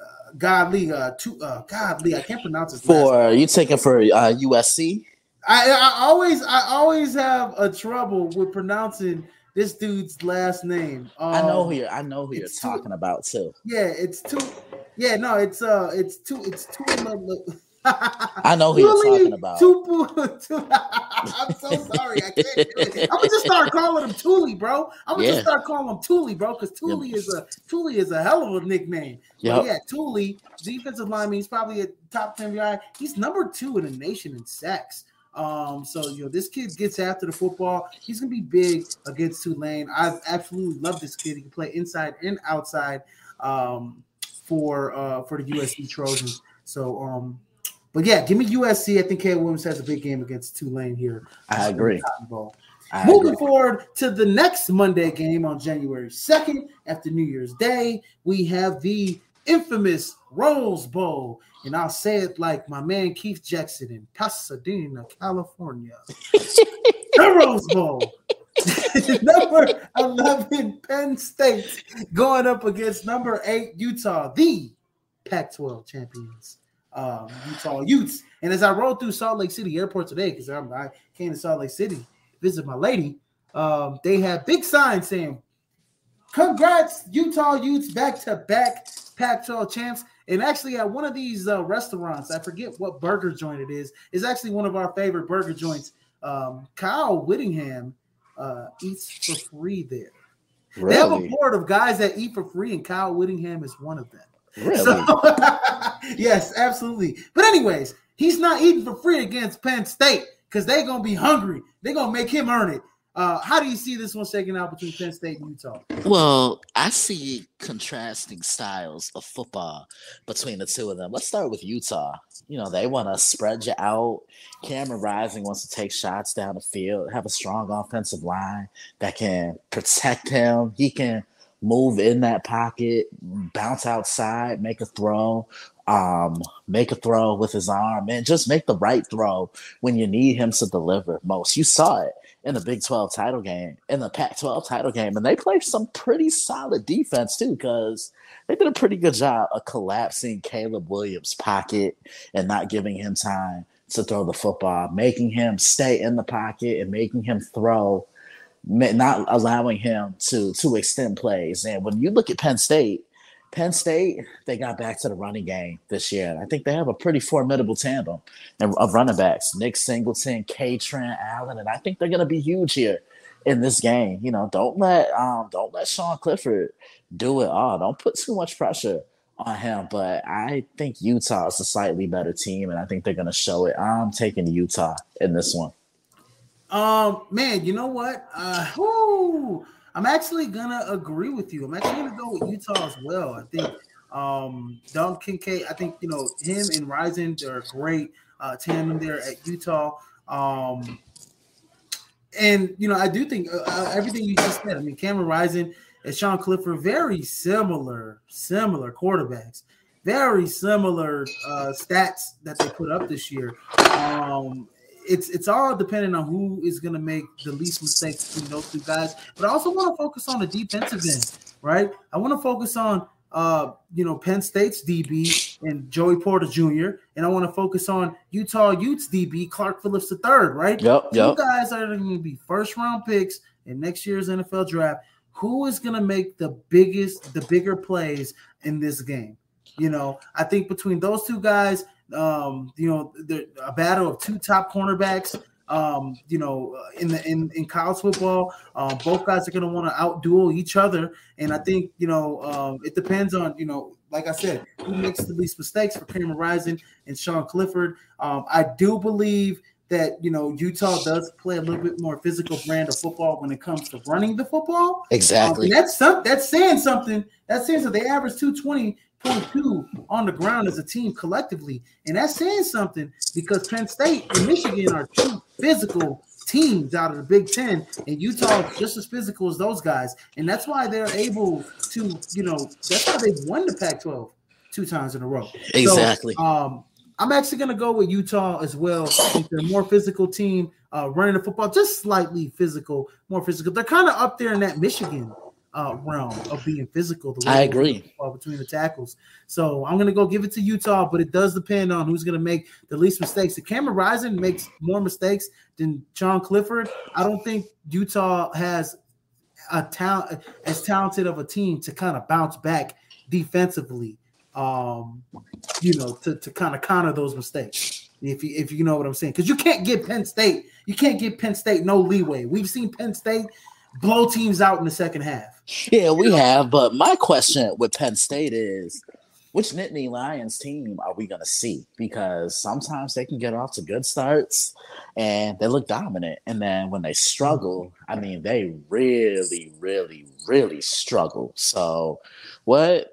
uh, Godly, uh, to, uh, Godly, I can't pronounce his for you taking for uh, USC. I, I always I always have a trouble with pronouncing this dude's last name. Um, I know who you're. I know who you're talking about too. Yeah, it's two. Yeah, no, it's uh, it's two. It's too. <laughs> I know who you're talking about. Tupu, <laughs> I'm so sorry. I can't. I'm gonna just start calling him Tuli, bro. I'm gonna yeah. just start calling him Tuli, bro, because Tuli yep. is a Tuli is a hell of a nickname. Yep. yeah, Tuli, defensive lineman. He's probably a top ten guy. He's number two in the nation in sacks. Um, so you know, this kid gets after the football. He's gonna be big against Tulane. I absolutely love this kid. He can play inside and outside um, for uh, for the USC Trojans. So, um, but yeah, give me USC. I think Caleb Williams has a big game against Tulane here. I agree. I Moving agree. forward to the next Monday game on January 2nd after New Year's Day, we have the infamous Rose Bowl. And I'll say it like my man Keith Jackson in Pasadena, California. <laughs> the Rose Bowl. <laughs> number 11 Penn State going up against number 8 Utah, the Pac 12 champions, um, Utah Utes. And as I rode through Salt Lake City Airport today, because I came to Salt Lake City visit my lady, um, they had big signs saying, Congrats, Utah Utes, back to back Pac 12 champs. And actually, at one of these uh, restaurants, I forget what burger joint it is, is actually one of our favorite burger joints. Um, Kyle Whittingham uh, eats for free there. Really? They have a board of guys that eat for free, and Kyle Whittingham is one of them. Really? So, <laughs> yes, absolutely. But anyways, he's not eating for free against Penn State because they're gonna be hungry. They're gonna make him earn it. Uh, how do you see this one shaking out between Penn State and Utah? Well, I see contrasting styles of football between the two of them. Let's start with Utah. You know, they want to spread you out. Cameron Rising wants to take shots down the field, have a strong offensive line that can protect him. He can move in that pocket, bounce outside, make a throw, um, make a throw with his arm, and just make the right throw when you need him to deliver most. You saw it in the Big 12 title game, in the Pac 12 title game. And they played some pretty solid defense, too, because they did a pretty good job of collapsing Caleb Williams' pocket and not giving him time to throw the football, making him stay in the pocket and making him throw, not allowing him to, to extend plays. And when you look at Penn State, Penn State, they got back to the running game this year. I think they have a pretty formidable tandem of running backs. Nick Singleton, Kaytron Allen, and I think they're going to be huge here in this game. You know, don't let um don't let Sean Clifford do it all. Don't put too much pressure on him. But I think Utah is a slightly better team, and I think they're gonna show it. I'm taking Utah in this one. Um, man, you know what? Uh, whoo, I'm actually gonna agree with you. I'm actually gonna go with Utah as well. I think um Dalton Kincaid, I think you know him and Rising, they're great uh tandem there at Utah. Um and you know, I do think uh, uh, everything you just said. I mean, Cameron Rising and Sean Clifford, very similar, similar quarterbacks, very similar uh, stats that they put up this year. Um, it's it's all depending on who is going to make the least mistakes between those two guys. But I also want to focus on the defensive end, right? I want to focus on uh, you know, Penn State's DB and Joey Porter Jr. And I want to focus on Utah Utes DB Clark Phillips III, right? Yep. Two yep. guys are going to be first round picks in next year's NFL draft. Who is going to make the biggest, the bigger plays in this game? You know, I think between those two guys, um, you know, a battle of two top cornerbacks um, you know, uh, in the in, in college football, um, both guys are going to want to outduel each other, and I think you know um, it depends on you know, like I said, who makes the least mistakes for Cameron Rising and Sean Clifford. Um, I do believe that you know Utah does play a little bit more physical brand of football when it comes to running the football. Exactly. Um, that's some, that's saying something. That's saying that they average 220 2 on the ground as a team collectively. And that's saying something because Penn State and Michigan are two physical teams out of the Big Ten, and Utah is just as physical as those guys. And that's why they're able to, you know, that's why they've won the Pac 12 two times in a row. Exactly. So, um, I'm actually going to go with Utah as well. they're a more physical team, uh, running the football, just slightly physical, more physical. They're kind of up there in that Michigan uh, realm of being physical. I agree. Between the tackles, so I'm gonna go give it to Utah, but it does depend on who's gonna make the least mistakes. If Cameron Rising makes more mistakes than John Clifford, I don't think Utah has a talent as talented of a team to kind of bounce back defensively. Um, you know, to, to kind of counter those mistakes. If you if you know what I'm saying, because you can't get Penn State, you can't get Penn State no leeway. We've seen Penn State blow teams out in the second half. Yeah, we have. But my question with Penn State is which Nittany Lions team are we going to see? Because sometimes they can get off to good starts and they look dominant. And then when they struggle, I mean, they really, really, really struggle. So, what?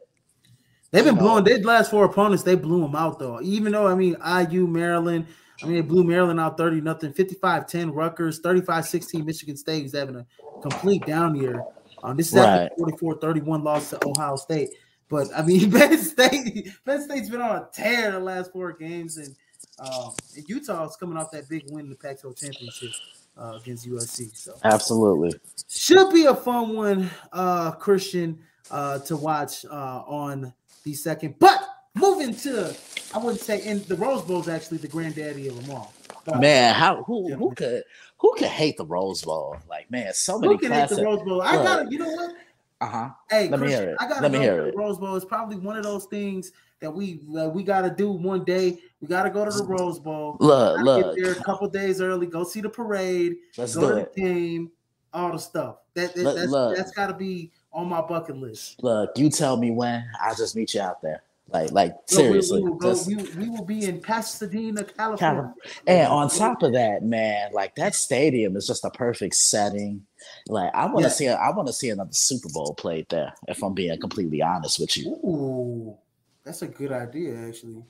They've been blowing their last four opponents. They blew them out, though. Even though, I mean, IU, Maryland, I mean, they blew Maryland out 30 nothing, 55 10 Rutgers, 35 16 Michigan State is having a complete down year. Um, this is right. after 44 31 loss to Ohio State. But I mean, <laughs> Penn State, Penn State's been on a tear the last four games, and, um, and Utah is coming off that big win in the Pac-12 championship uh, against USC. So absolutely should be a fun one, uh, Christian, uh, to watch uh, on the second. But moving to, I wouldn't say, and the Rose Bowl is actually the granddaddy of them all. Man, how who who could who could hate the Rose Bowl? Like, man, so many. Who can classic, hate the Rose Bowl? I got you know what? Uh huh. Hey, let Chris, me hear it. I gotta let me hear it. Rose Bowl is probably one of those things that we uh, we got to do one day. We got to go to the Rose Bowl. Look, look. Get there a couple days early. Go see the parade. Let's go do to it. the game. All the stuff. That, that look, that's look. that's got to be on my bucket list. Look, you tell me when. I'll just meet you out there. Like, like seriously. we, we, will go, we, we, will be in Pasadena, California. And on top of that, man, like that stadium is just a perfect setting. Like I want to see, I want to see another Super Bowl played there. If I'm being completely honest with you. Ooh, that's a good idea, actually.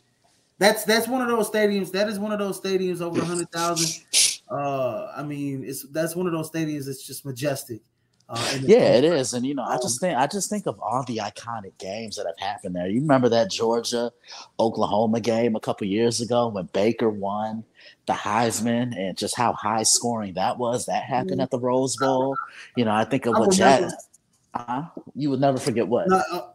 That's that's one of those stadiums. That is one of those stadiums over a hundred thousand. Uh, I mean, it's that's one of those stadiums. It's just majestic. Uh, yeah, it is, and you know, I just think I just think of all the iconic games that have happened there. You remember that Georgia Oklahoma game a couple years ago when Baker won the Heisman, and just how high scoring that was. That happened mm-hmm. at the Rose Bowl. You know, I think of what Jack. Uh, you would never forget what. No, uh,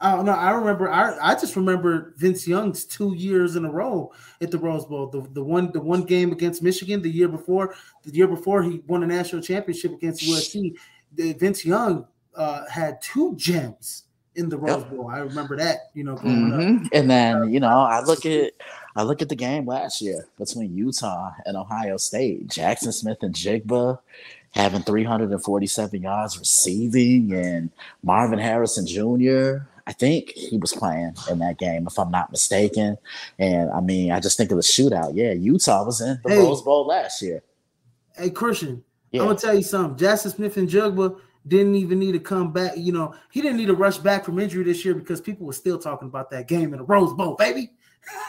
I don't know. I remember. I I just remember Vince Young's two years in a row at the Rose Bowl. The the one the one game against Michigan the year before. The year before he won a national championship against USC. The, Vince Young uh, had two gems in the Rose yep. Bowl. I remember that. You know, mm-hmm. and then you know I look <laughs> at I look at the game last year between Utah and Ohio State. Jaxon Smith-Njigba having 347 yards receiving, and Marvin Harrison Jr. I think he was playing in that game, if I'm not mistaken. And I mean, I just think of the shootout. Yeah, Utah was in the hey, Rose Bowl last year. Hey, Christian, yeah. I'm gonna tell you something. Jaxon Smith-Njigba didn't even need to come back. You know, he didn't need to rush back from injury this year because people were still talking about that game in the Rose Bowl, baby. <laughs>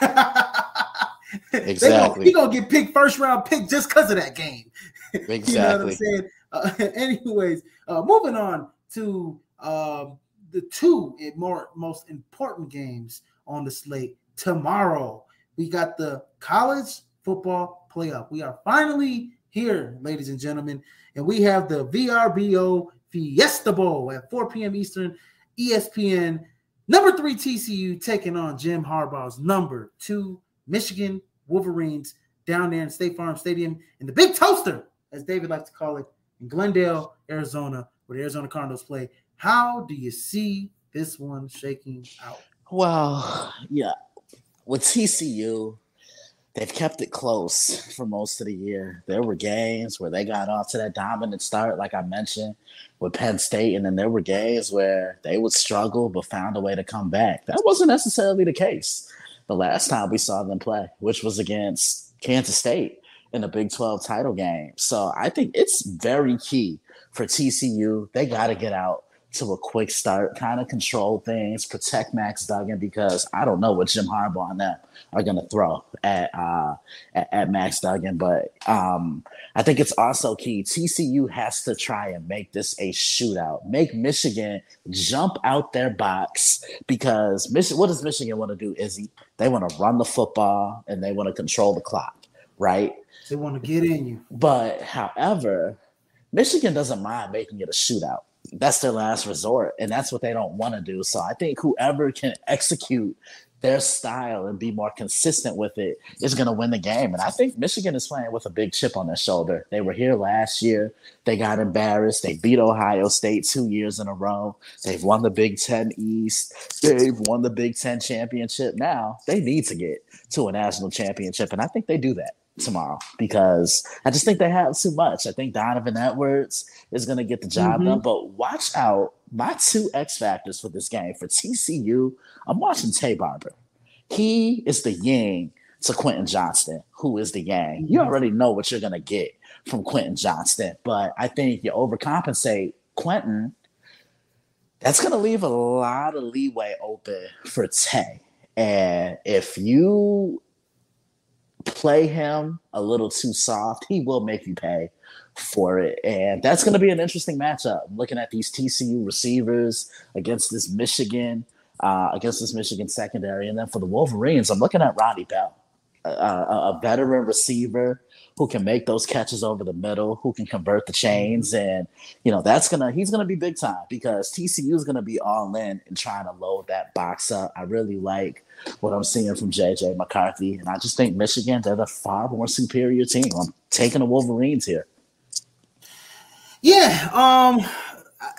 exactly. He gonna, get picked first round pick just because of that game. Exactly. <laughs> you know what I'm saying? Uh, <laughs> anyways, uh, moving on to um, the two more most important games on the slate tomorrow. We got the college football playoff. We are finally here, ladies and gentlemen, and we have the VRBO Fiesta Bowl at 4 p.m. Eastern, ESPN. Number three TCU taking on Jim Harbaugh's number two Michigan Wolverines down there in State Farm Stadium in the Big Toaster, as David likes to call it, in Glendale, Arizona, where the Arizona Cardinals play. How do you see this one shaking out? Well, yeah, with TCU, they've kept it close for most of the year. There were games where they got off to that dominant start, like I mentioned, with Penn State, and then there were games where they would struggle but found a way to come back. That wasn't necessarily the case the last time we saw them play, which was against Kansas State in the Big 12 title game. So I think it's very key for TCU. They got to get out to a quick start, kind of control things, protect Max Duggan because I don't know what Jim Harbaugh and them are going to throw at, uh, at, at Max Duggan. But um, I think it's also key. TCU has to try and make this a shootout, make Michigan jump out their box because Mich- what does Michigan want to do? Izzy? They want to run the football and they want to control the clock, right? They want to get in you. But however, Michigan doesn't mind making it a shootout that's their last resort and that's what they don't want to do. So i think whoever can execute their style and be more consistent with it is going to win the game. And i think michigan is playing with a big chip on their shoulder. They were here last year. They got embarrassed. They beat ohio state two years in a row. They've won the big ten east. They've won the big ten championship. Now they need to get to a national championship and i think they do that tomorrow because I just think they have too much. I think Donovan Edwards is going to get the job mm-hmm. done, but watch out. My two X factors for this game for TCU, I'm watching Taye Barber. He is the yang to Quentin Johnston, who is the yang. You mm-hmm. already know what you're going to get from Quentin Johnston, but I think you overcompensate Quentin. That's going to leave a lot of leeway open for Tay. And if you play him a little too soft, he will make you pay for it. And that's going to be an interesting matchup. looking at these TCU receivers against this Michigan, uh, against this Michigan secondary. And then for the Wolverines, I'm looking at Ronnie Bell, a, a, a veteran receiver who can make those catches over the middle, who can convert the chains, and you know that's gonna he's gonna be big time because TCU is gonna be all in and trying to load that box up. I really like what I'm seeing from JJ McCarthy, and I just think Michigan they're the far more superior team. I'm taking the Wolverines here. Yeah, um,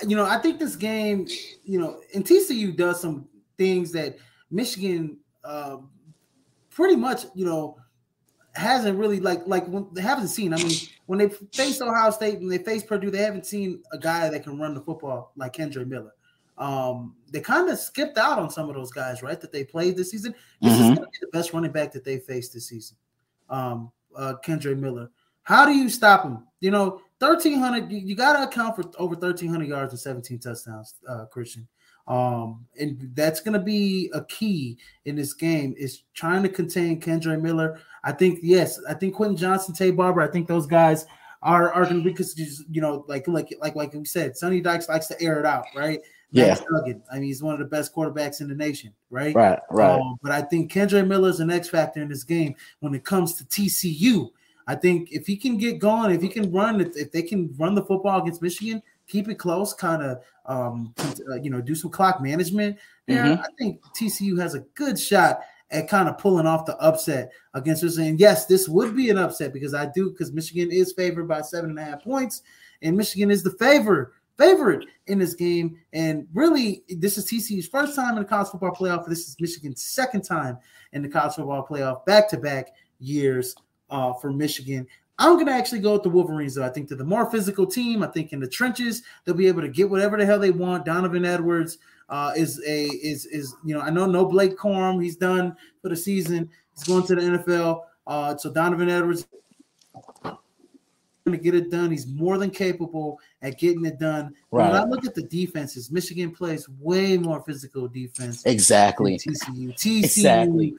you know, I think this game, you know, and TCU does some things that Michigan uh, pretty much, you know, hasn't really like like when they haven't seen. I mean, when they faced Ohio State and they faced Purdue, they haven't seen a guy that can run the football like Kendre Miller. Um, they kind of skipped out on some of those guys, right? That they played this season. This mm-hmm. is going to be the best running back that they faced this season. Um, uh, Kendre Miller. How do you stop him? You know, thirteen hundred. You, you got to account for over thirteen hundred yards and seventeen touchdowns, uh, Christian. Um, and that's going to be a key in this game is trying to contain Kendre Miller. I think yes, I think Quentin Johnston, Taye Barber, I think those guys are are going to be because you know like like like like we said, Sonny Dykes likes to air it out, right? Yeah, Duggan, I mean he's one of the best quarterbacks in the nation, right? Right, right. Um, but I think Kendre Miller is an X factor in this game when it comes to TCU. I think if he can get going, if he can run, if they can run the football against Michigan, keep it close, kind of, um, uh, you know, do some clock management. Yeah, mm-hmm. I think TCU has a good shot at kind of pulling off the upset against us. And yes, this would be an upset because I do because Michigan is favored by seven and a half points, and Michigan is the favor favorite in this game. And really, this is TCU's first time in the college football playoff. This is Michigan's second time in the college football playoff, back to back years uh, for Michigan. I'm gonna actually go with the Wolverines. Though I think they're the more physical team. I think in the trenches they'll be able to get whatever the hell they want. Donovan Edwards uh, is a is is you know I know no Blake Corum. He's done for the season. He's going to the NFL. Uh, so Donovan Edwards going to get it done. He's more than capable at getting it done. Right. When I look at the defenses, Michigan plays way more physical defense. Exactly. TCU. TCU exactly.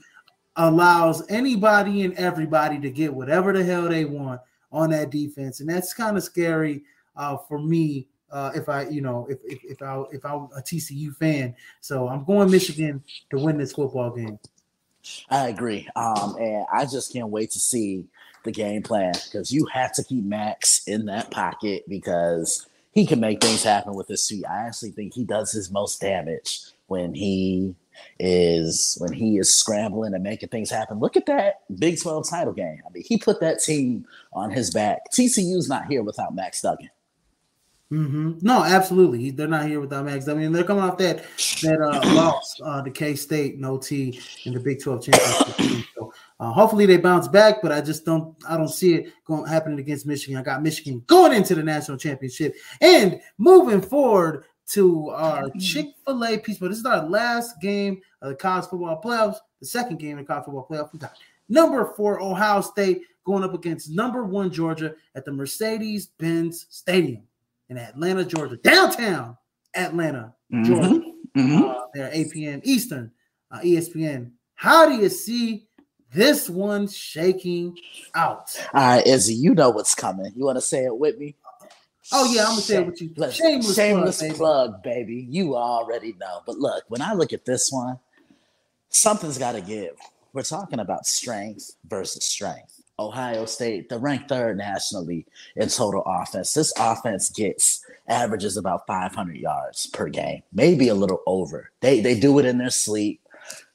allows anybody and everybody to get whatever the hell they want on that defense, and that's kind of scary uh, for me. Uh, if I, you know, if, if if I if I'm a TCU fan, so I'm going Michigan to win this football game. I agree, um, and I just can't wait to see the game plan because you have to keep Max in that pocket because he can make things happen with his feet. I actually think he does his most damage when he is when he is scrambling and making things happen. Look at that Big 12 title game. I mean, he put that team on his back. TCU's not here without Max Duggan. Mm-hmm. No, absolutely. They're not here without Max. I mean, they're coming off that that uh, loss uh, to K State no T in the Big Twelve championship. Uh, hopefully they bounce back, but I just don't. I don't see it going happening against Michigan. I got Michigan going into the national championship and moving forward to our Chick Fil A piece. But this is our last game of the college football playoffs. The second game of the college football playoff. We got number four Ohio State going up against number one Georgia at the Mercedes Benz Stadium in Atlanta, Georgia, downtown Atlanta, mm-hmm. Georgia. Mm-hmm. Uh, they're 8 p.m. Eastern, uh, ESPN. How do you see this one's shaking out? All right, Izzy, you know what's coming. You want to say it with me? Oh yeah, I'm gonna say it with you. Shameless, shameless plug, plug baby. You already know. But look, when I look at this one, something's got to give. We're talking about strength versus strength. Ohio State, they're ranked third nationally in total offense. This offense gets averages about 500 yards per game, maybe a little over. They they do it in their sleep.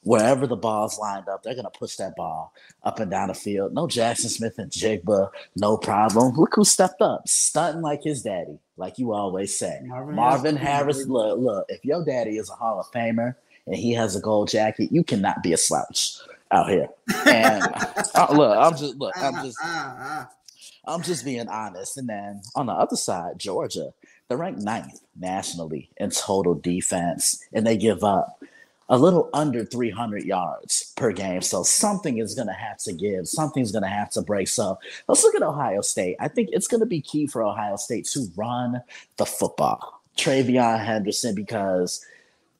Wherever the ball's lined up, they're gonna push that ball up and down the field. No Jaxon Smith-Njigba, no problem. Look who stepped up, stunting like his daddy, like you always say. Marvin, Marvin Harris, look, look, if your daddy is a Hall of Famer and he has a gold jacket, you cannot be a slouch out here. And <laughs> uh, look, I'm just look, I'm ah, just ah, ah. I'm just being honest. And then on the other side, Georgia, they're ranked ninth nationally in total defense, and they give up a little under 300 yards per game. So something is going to have to give. Something's going to have to break. So let's look at Ohio State. I think it's going to be key for Ohio State to run the football. TreVeyon Henderson, because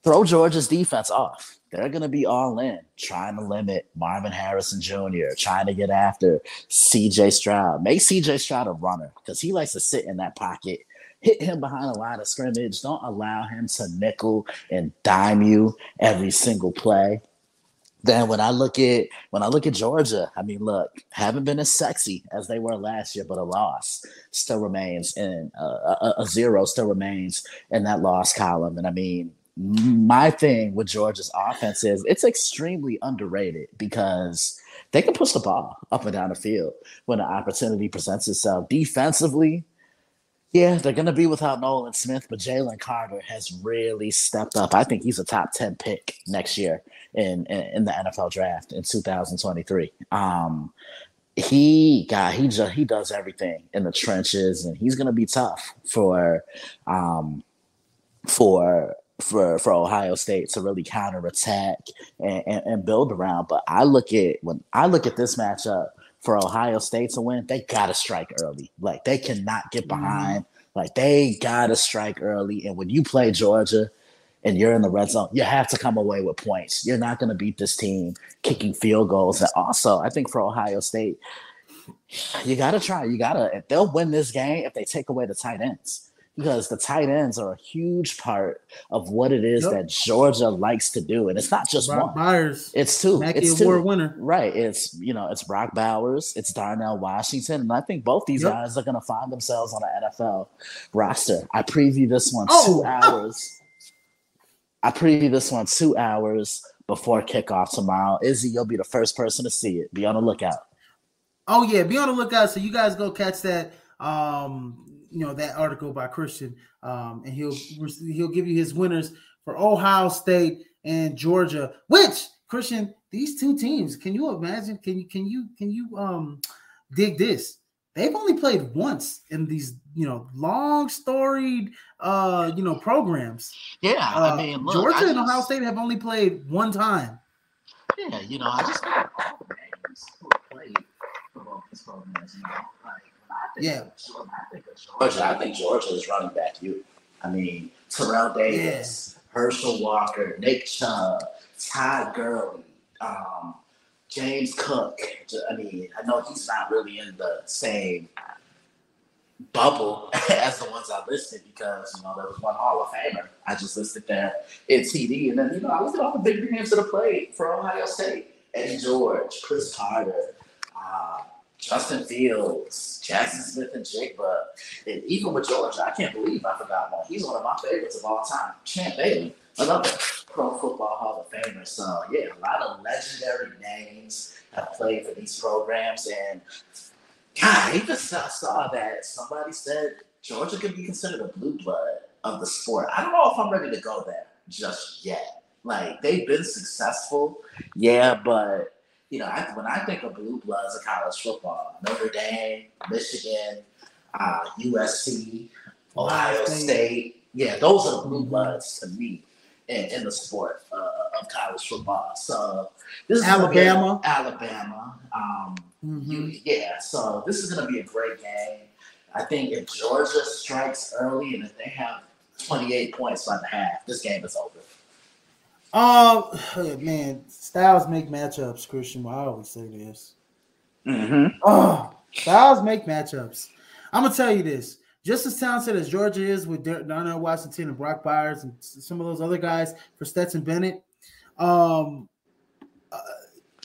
throw Georgia's defense off they're going to be all in, trying to limit Marvin Harrison Jr., trying to get after CJ Stroud. Make CJ Stroud a runner because he likes to sit in that pocket. Hit him behind a line of scrimmage. Don't allow him to nickel and dime you every single play. Then when I look at when I look at Georgia, I mean, look, haven't been as sexy as they were last year, but a loss still remains, and uh, a, a zero still remains in that loss column. And I mean, my thing with Georgia's offense is it's extremely underrated because they can push the ball up and down the field when an opportunity presents itself. Defensively, yeah, they're going to be without Nolan Smith, but Jalen Carter has really stepped up. I think he's a top 10 pick next year in, in, in the NFL draft in 2023. Um, he got he just he does everything in the trenches and he's to be tough for um for for for Ohio State to really counterattack and, and, and build around. But I look at when I look at this matchup for Ohio State to win, they gotta strike early. Like they cannot get mm-hmm. behind. Like they gotta strike early. And when you play Georgia and you're in the red zone, you have to come away with points. You're not gonna beat this team kicking field goals. And also, I think for Ohio State, you gotta try. You gotta if they'll win this game if they take away the tight ends because the tight ends are a huge part of what it is yep. that Georgia likes to do, and it's not just Brock one. Bowers, it's two. Mackey it's Award two. winner, right? It's you know it's Brock Bowers, it's Darnell Washington, and I think both these yep. guys are going to find themselves on the NFL roster. I preview this one oh. two hours. I preview this one two hours before kickoff tomorrow. Izzy, you'll be the first person to see it. Be on the lookout. Oh yeah, be on the lookout. So you guys go catch that. Um, you know that article by Christian, um, and he'll he'll give you his winners for Ohio State and Georgia. Which Christian, these two teams, can you imagine? Can you can you can you um dig this? they've only played once in these, you know, long storied, uh, you know, programs. Yeah, uh, I mean, look, Georgia I and Ohio State have only played one time. Yeah, you know, I just all the names who played for both these programs. You know, yeah. I think Georgia, I think Georgia is running back you. I mean, Terrell Davis, yeah. Herschel Walker, Nick Chubb, Ty Gurley, um, James Cook. I mean, I know he's not really in the same bubble <laughs> as the ones I listed because you know there was one Hall of Famer I just listed there in TD, and then you know I listed all the big names that have played for Ohio State: Eddie George, Cris Carter, Justin Fields, Jaxon Smith-Njigba, and even with Georgia, I can't believe I forgot one. He's one of my favorites of all time. Champ Bailey, another Pro Football Hall of Famer. So yeah, a lot of legendary names have played for these programs, and God, I even saw that somebody said Georgia could be considered a blue blood of the sport. I don't know if I'm ready to go there just yet. Like they've been successful, yeah, but you know, I, when I think of blue bloods of college football, Notre Dame, Michigan, uh, USC, Ohio State, yeah, those are the blue bloods to me in, in the sport uh, of college football. So this is Alabama, Alabama, um, mm-hmm. you, yeah. So this is going to be a great game. I think if Georgia strikes early and if they have 28 points by the half, this game is over. Um, <sighs> man, styles make matchups, Christian. I always say this. Mm-hmm. Oh, styles make matchups. I'm gonna tell you this. Just as talented as Georgia is with Darnell Washington and Brock Bowers and some of those other guys for Stetson Bennett, um, uh,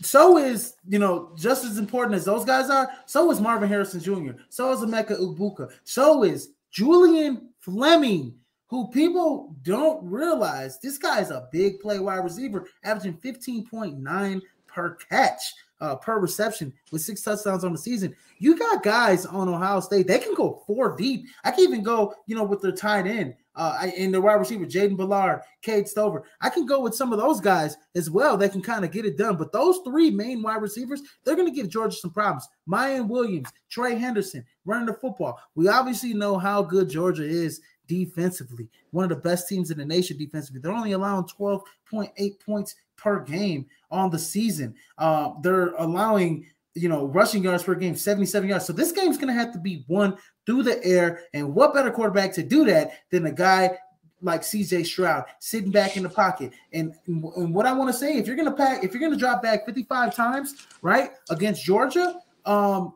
so is you know just as important as those guys are. So is Marvin Harrison Jr. So is Emeka Egbuka. So is Julian Fleming who people don't realize this guy is a big play wide receiver, averaging 15.9 per catch, uh, per reception with six touchdowns on the season. You got guys on Ohio State, they can go four deep. I can even go, you know, with their tight end uh, in the wide receiver, Jayden Ballard, Cade Stover. I can go with some of those guys as well. They can kind of get it done. But those three main wide receivers, they're going to give Georgia some problems. Miyan Williams, Trey Henderson, running the football. We obviously know how good Georgia is defensively. One of the best teams in the nation defensively. They're only allowing 12.8 points per game on the season. Uh, they're allowing, you know, rushing yards per game, 77 yards. So this game's going to have to be won through the air. And what better quarterback to do that than a guy like CJ Stroud sitting back in the pocket. And, and what I want to say, if you're going to pack, if you're going to drop back 55 times, right, against Georgia, um,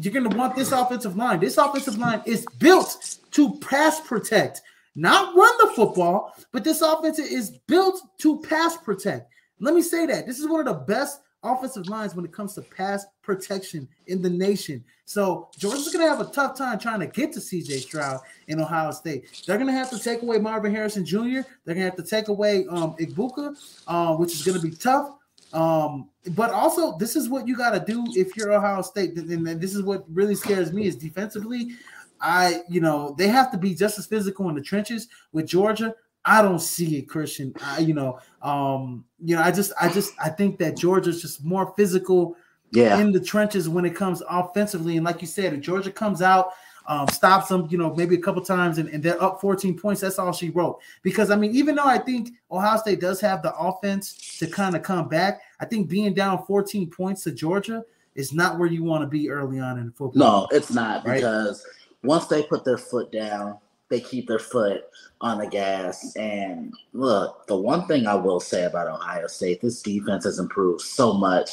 you're going to want this offensive line. This offensive line is built to pass protect, not run the football, but this offense is built to pass protect. Let me say that this is one of the best offensive lines when it comes to pass protection in the nation. So Georgia's going to have a tough time trying to get to CJ Stroud in Ohio State. They're going to have to take away Marvin Harrison Jr. They're going to have to take away um, Egbuka, uh, which is going to be tough. Um, but also, this is what you got to do if you're Ohio State, and this is what really scares me is defensively. I, you know, they have to be just as physical in the trenches with Georgia. I don't see it, Christian. I, you know, um, you know, I just, I just, I think that Georgia's just more physical, yeah, in the trenches when it comes offensively. And like you said, if Georgia comes out um, stops them, you know, maybe a couple times, and, and, they're up 14 points. That's all she wrote. Because I mean, even though I think Ohio State does have the offense to kind of come back, I think being down 14 points to Georgia is not where you want to be early on in the football. No, it's not right? because once they put their foot down, they keep their foot on the gas. And look, the one thing I will say about Ohio State, this defense has improved so much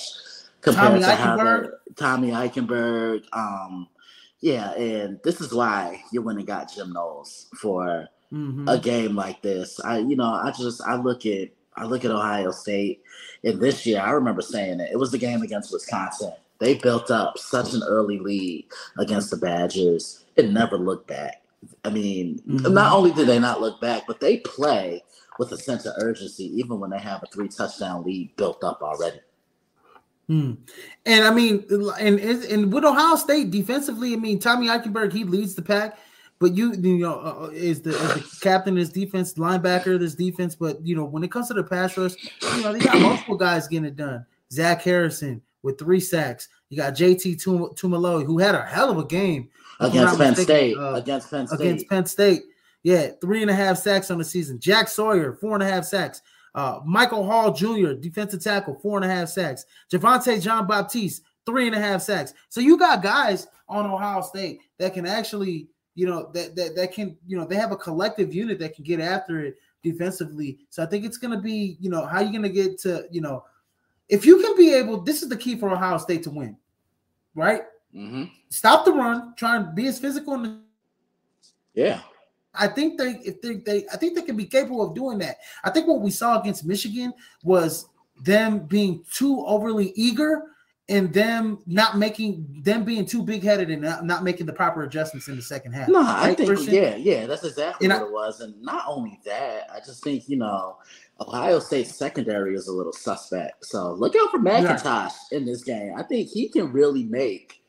compared Tommy to how the, Tommy Eichenberg, um, yeah, and this is why you went and got Jim Knowles for mm-hmm. a game like this. I, you know, I just I look at I look at Ohio State, and this year I remember saying it. It was the game against Wisconsin. They built up such an early lead against the Badgers. It never looked back. I mean, mm-hmm. not only did they not look back, but they play with a sense of urgency, even when they have a three touchdown lead built up already. Hmm. And I mean, and and with Ohio State defensively, I mean, Tommy Eichenberg he leads the pack, but you you know uh, uh is the, is the captain of this defense, linebacker this defense. But you know when it comes to the pass rush, you know they got multiple guys getting it done. Zach Harrison with three sacks, You got JT Tuimoloau, who had a hell of a game against Penn State. Uh, against Penn State. Against Penn State. Yeah, three and a half sacks on the season. Jack Sawyer, four and a half sacks. Uh, Michael Hall Jr., defensive tackle, four and a half sacks. Javontae Jean-Baptiste, three and a half sacks. So you got guys on Ohio State that can actually, you know, that that that can, you know, they have a collective unit that can get after it defensively. So I think it's going to be, you know, how you going to get to, you know, if you can be able, this is the key for Ohio State to win, right? Mm-hmm. Stop the run, try and be as physical. The, yeah. I think they, if they, they, I think they can be capable of doing that. I think what we saw against Michigan was them being too overly eager and them not making them being too big headed and not, not, making the proper adjustments in the second half. No, right, I think Christian? yeah, yeah, that's exactly and what I, it was. And not only that, I just think you know Ohio State's secondary is a little suspect. So look out for McIntosh yeah. in this game. I think he can really make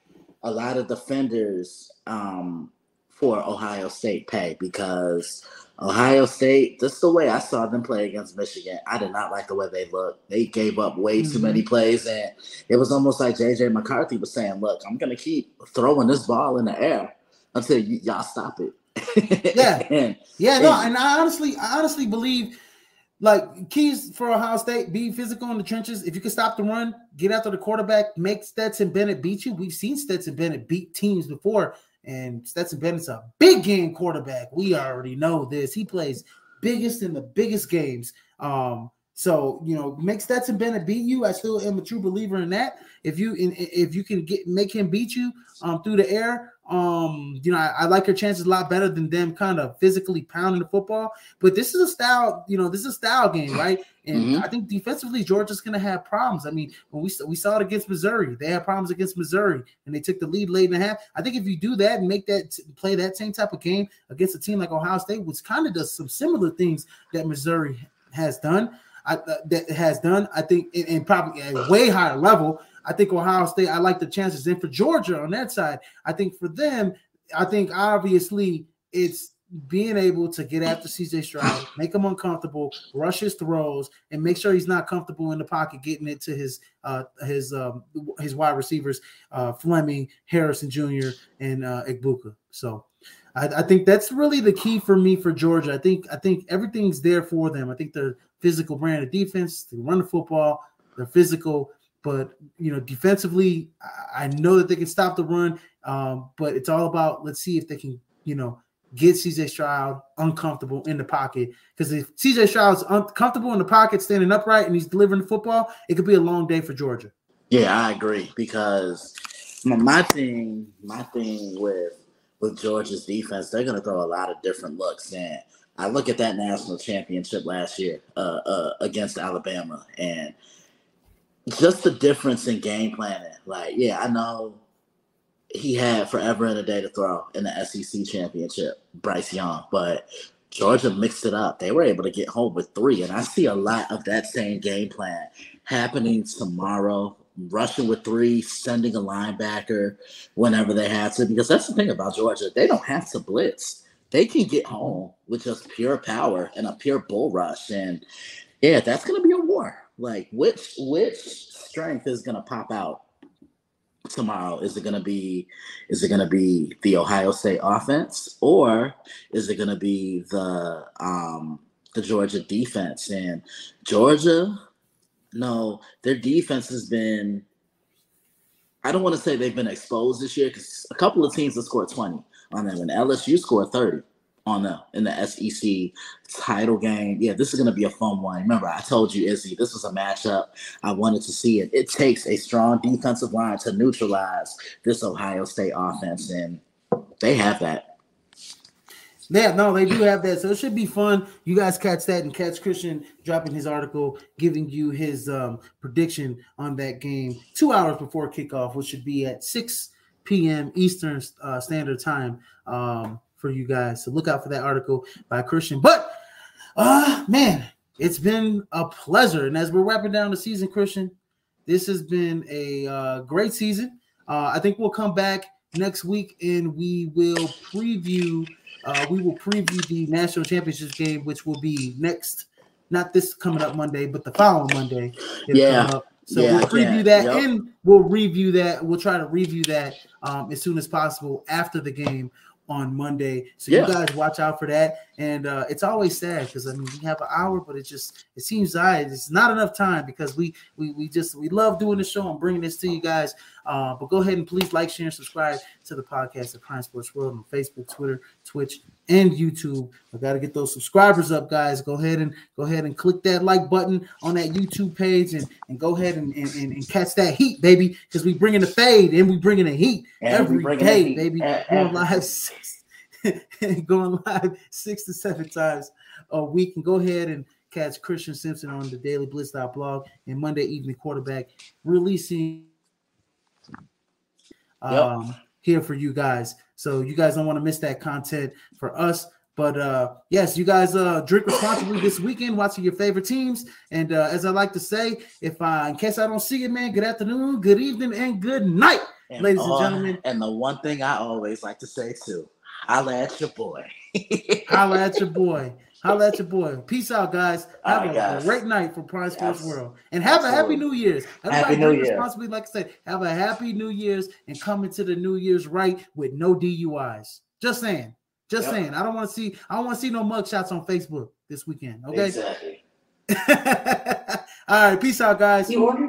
a lot of defenders um, for Ohio State pay because Ohio State, is the way I saw them play against Michigan, I did not like the way they looked. They gave up way mm-hmm. too many plays, and it was almost like JJ McCarthy was saying, "Look, I'm going to keep throwing this ball in the air until y- y'all stop it." yeah, <laughs> and, yeah, no, and I honestly, I honestly believe. Like keys for Ohio State, be physical in the trenches. If you can stop the run, get after the quarterback, make Stetson Bennett beat you. We've seen Stetson Bennett beat teams before and Stetson Bennett's a big game quarterback. We already know this. He plays biggest in the biggest games. Um, so you know, make Stetson Bennett beat you. I still am a true believer in that. If you if you can get make him beat you um, through the air, um, you know, I, I, like your chances a lot better than them kind of physically pounding the football. But this is a style, you know, this is a style game, right? And mm-hmm. I think defensively, Georgia's going to have problems. I mean, when we we saw it against Missouri, they had problems against Missouri, and they took the lead late in the half. I think if you do that and make that play that same type of game against a team like Ohio State, which kind of does some similar things that Missouri has done, I, uh, that has done, I think, and probably at a way higher level. I think Ohio State, I like the chances. And for Georgia on that side, I think for them, I think obviously it's being able to get after CJ Stroud, make him uncomfortable, rush his throws, and make sure he's not comfortable in the pocket, getting it to his uh his um his wide receivers, uh Fleming, Harrison Jr. and uh. So I, I think that's really the key for me for Georgia. I think I think everything's there for them. I think they're physical brand of defense, they run the football, they're physical, but you know, defensively, I know that they can stop the run. Um, but it's all about let's see if they can, you know, get CJ Stroud uncomfortable in the pocket. Because if CJ Stroud's uncomfortable in the pocket, standing upright, and he's delivering the football, it could be a long day for Georgia. Yeah, I agree. Because my thing, my thing with with Georgia's defense, they're going to throw a lot of different looks. And I look at that national championship last year uh, uh, against Alabama, and just the difference in game planning. Like, yeah, I know he had forever and a day to throw in the SEC championship, Bryce Young, but Georgia mixed it up. They were able to get home with three, and I see a lot of that same game plan happening tomorrow. Rushing with three, sending a linebacker whenever they have to, because that's the thing about Georgia. They don't have to blitz. They can get home with just pure power and a pure bull rush. And yeah, that's gonna be a war. Like which which strength is gonna pop out tomorrow? Is it gonna be is it gonna be the Ohio State offense or is it gonna be the um the Georgia defense? And Georgia, no, their defense has been I don't want to say they've been exposed this year because a couple of teams have scored 20 on them, and LSU scored 30 on the in the SEC title game. Yeah, this is going to be a fun one. Remember, I told you, Izzy, this was a matchup. I wanted to see it. It takes a strong defensive line to neutralize this Ohio State offense, and they have that. Yeah, no, they do have that. So it should be fun. You guys catch that and catch Christian dropping his article, giving you his um, prediction on that game two hours before kickoff, which should be at 6 p.m. Eastern uh, Standard Time. Um, for you guys. So look out for that article by Christian. But uh man, it's been a pleasure. And as we're wrapping down the season, Christian, this has been a uh, great season. Uh, I think we'll come back next week and we will preview. Uh, we will preview the national championship game, which will be next, not this coming up Monday, but the following Monday. Yeah. So yeah, we'll preview that yep. and we'll review that. We'll try to review that um, as soon as possible after the game on Monday. So yeah. you guys watch out for that. And uh, it's always sad because I mean we have an hour, but it just it seems like it's not enough time because we we we just we love doing the show and bringing this to you guys. Uh, but go ahead and please like, share, and subscribe to the podcast at Prime Sports World on Facebook, Twitter, Twitch, and YouTube. I got to get those subscribers up, guys. Go ahead and go ahead and click that like button on that YouTube page and, and go ahead and, and, and catch that heat, baby. Because we bringing the fade and we bringing the heat and every day, heat. baby. going live six, <laughs> going live six to seven times a week. And go ahead and catch Christian Simpson on the Daily Blitz blog and Monday Evening Quarterback releasing um, yep. here for you guys. So you guys don't want to miss that content for us. But uh, yes, you guys uh, drink responsibly this weekend, watching your favorite teams. And uh, as I like to say, if I, in case I don't see you, man, good afternoon, good evening, and good night, and ladies and gentlemen. And the one thing I always like to say too, holla at your boy. <laughs> holla at your boy. Holla at your boy. Peace out, guys. <laughs> Have right, a guys. great night for Prime Sports yes. World. And have Absolutely. a happy New Year's. Everybody happy New Year. Responsibly, like I said, have a happy New Year's and come into the New Year's right with no DUIs. Just saying. Just yep. saying. I don't want to see, I don't want to see no mug shots on Facebook this weekend. Okay. Exactly. <laughs> All right. Peace out, guys. You ordered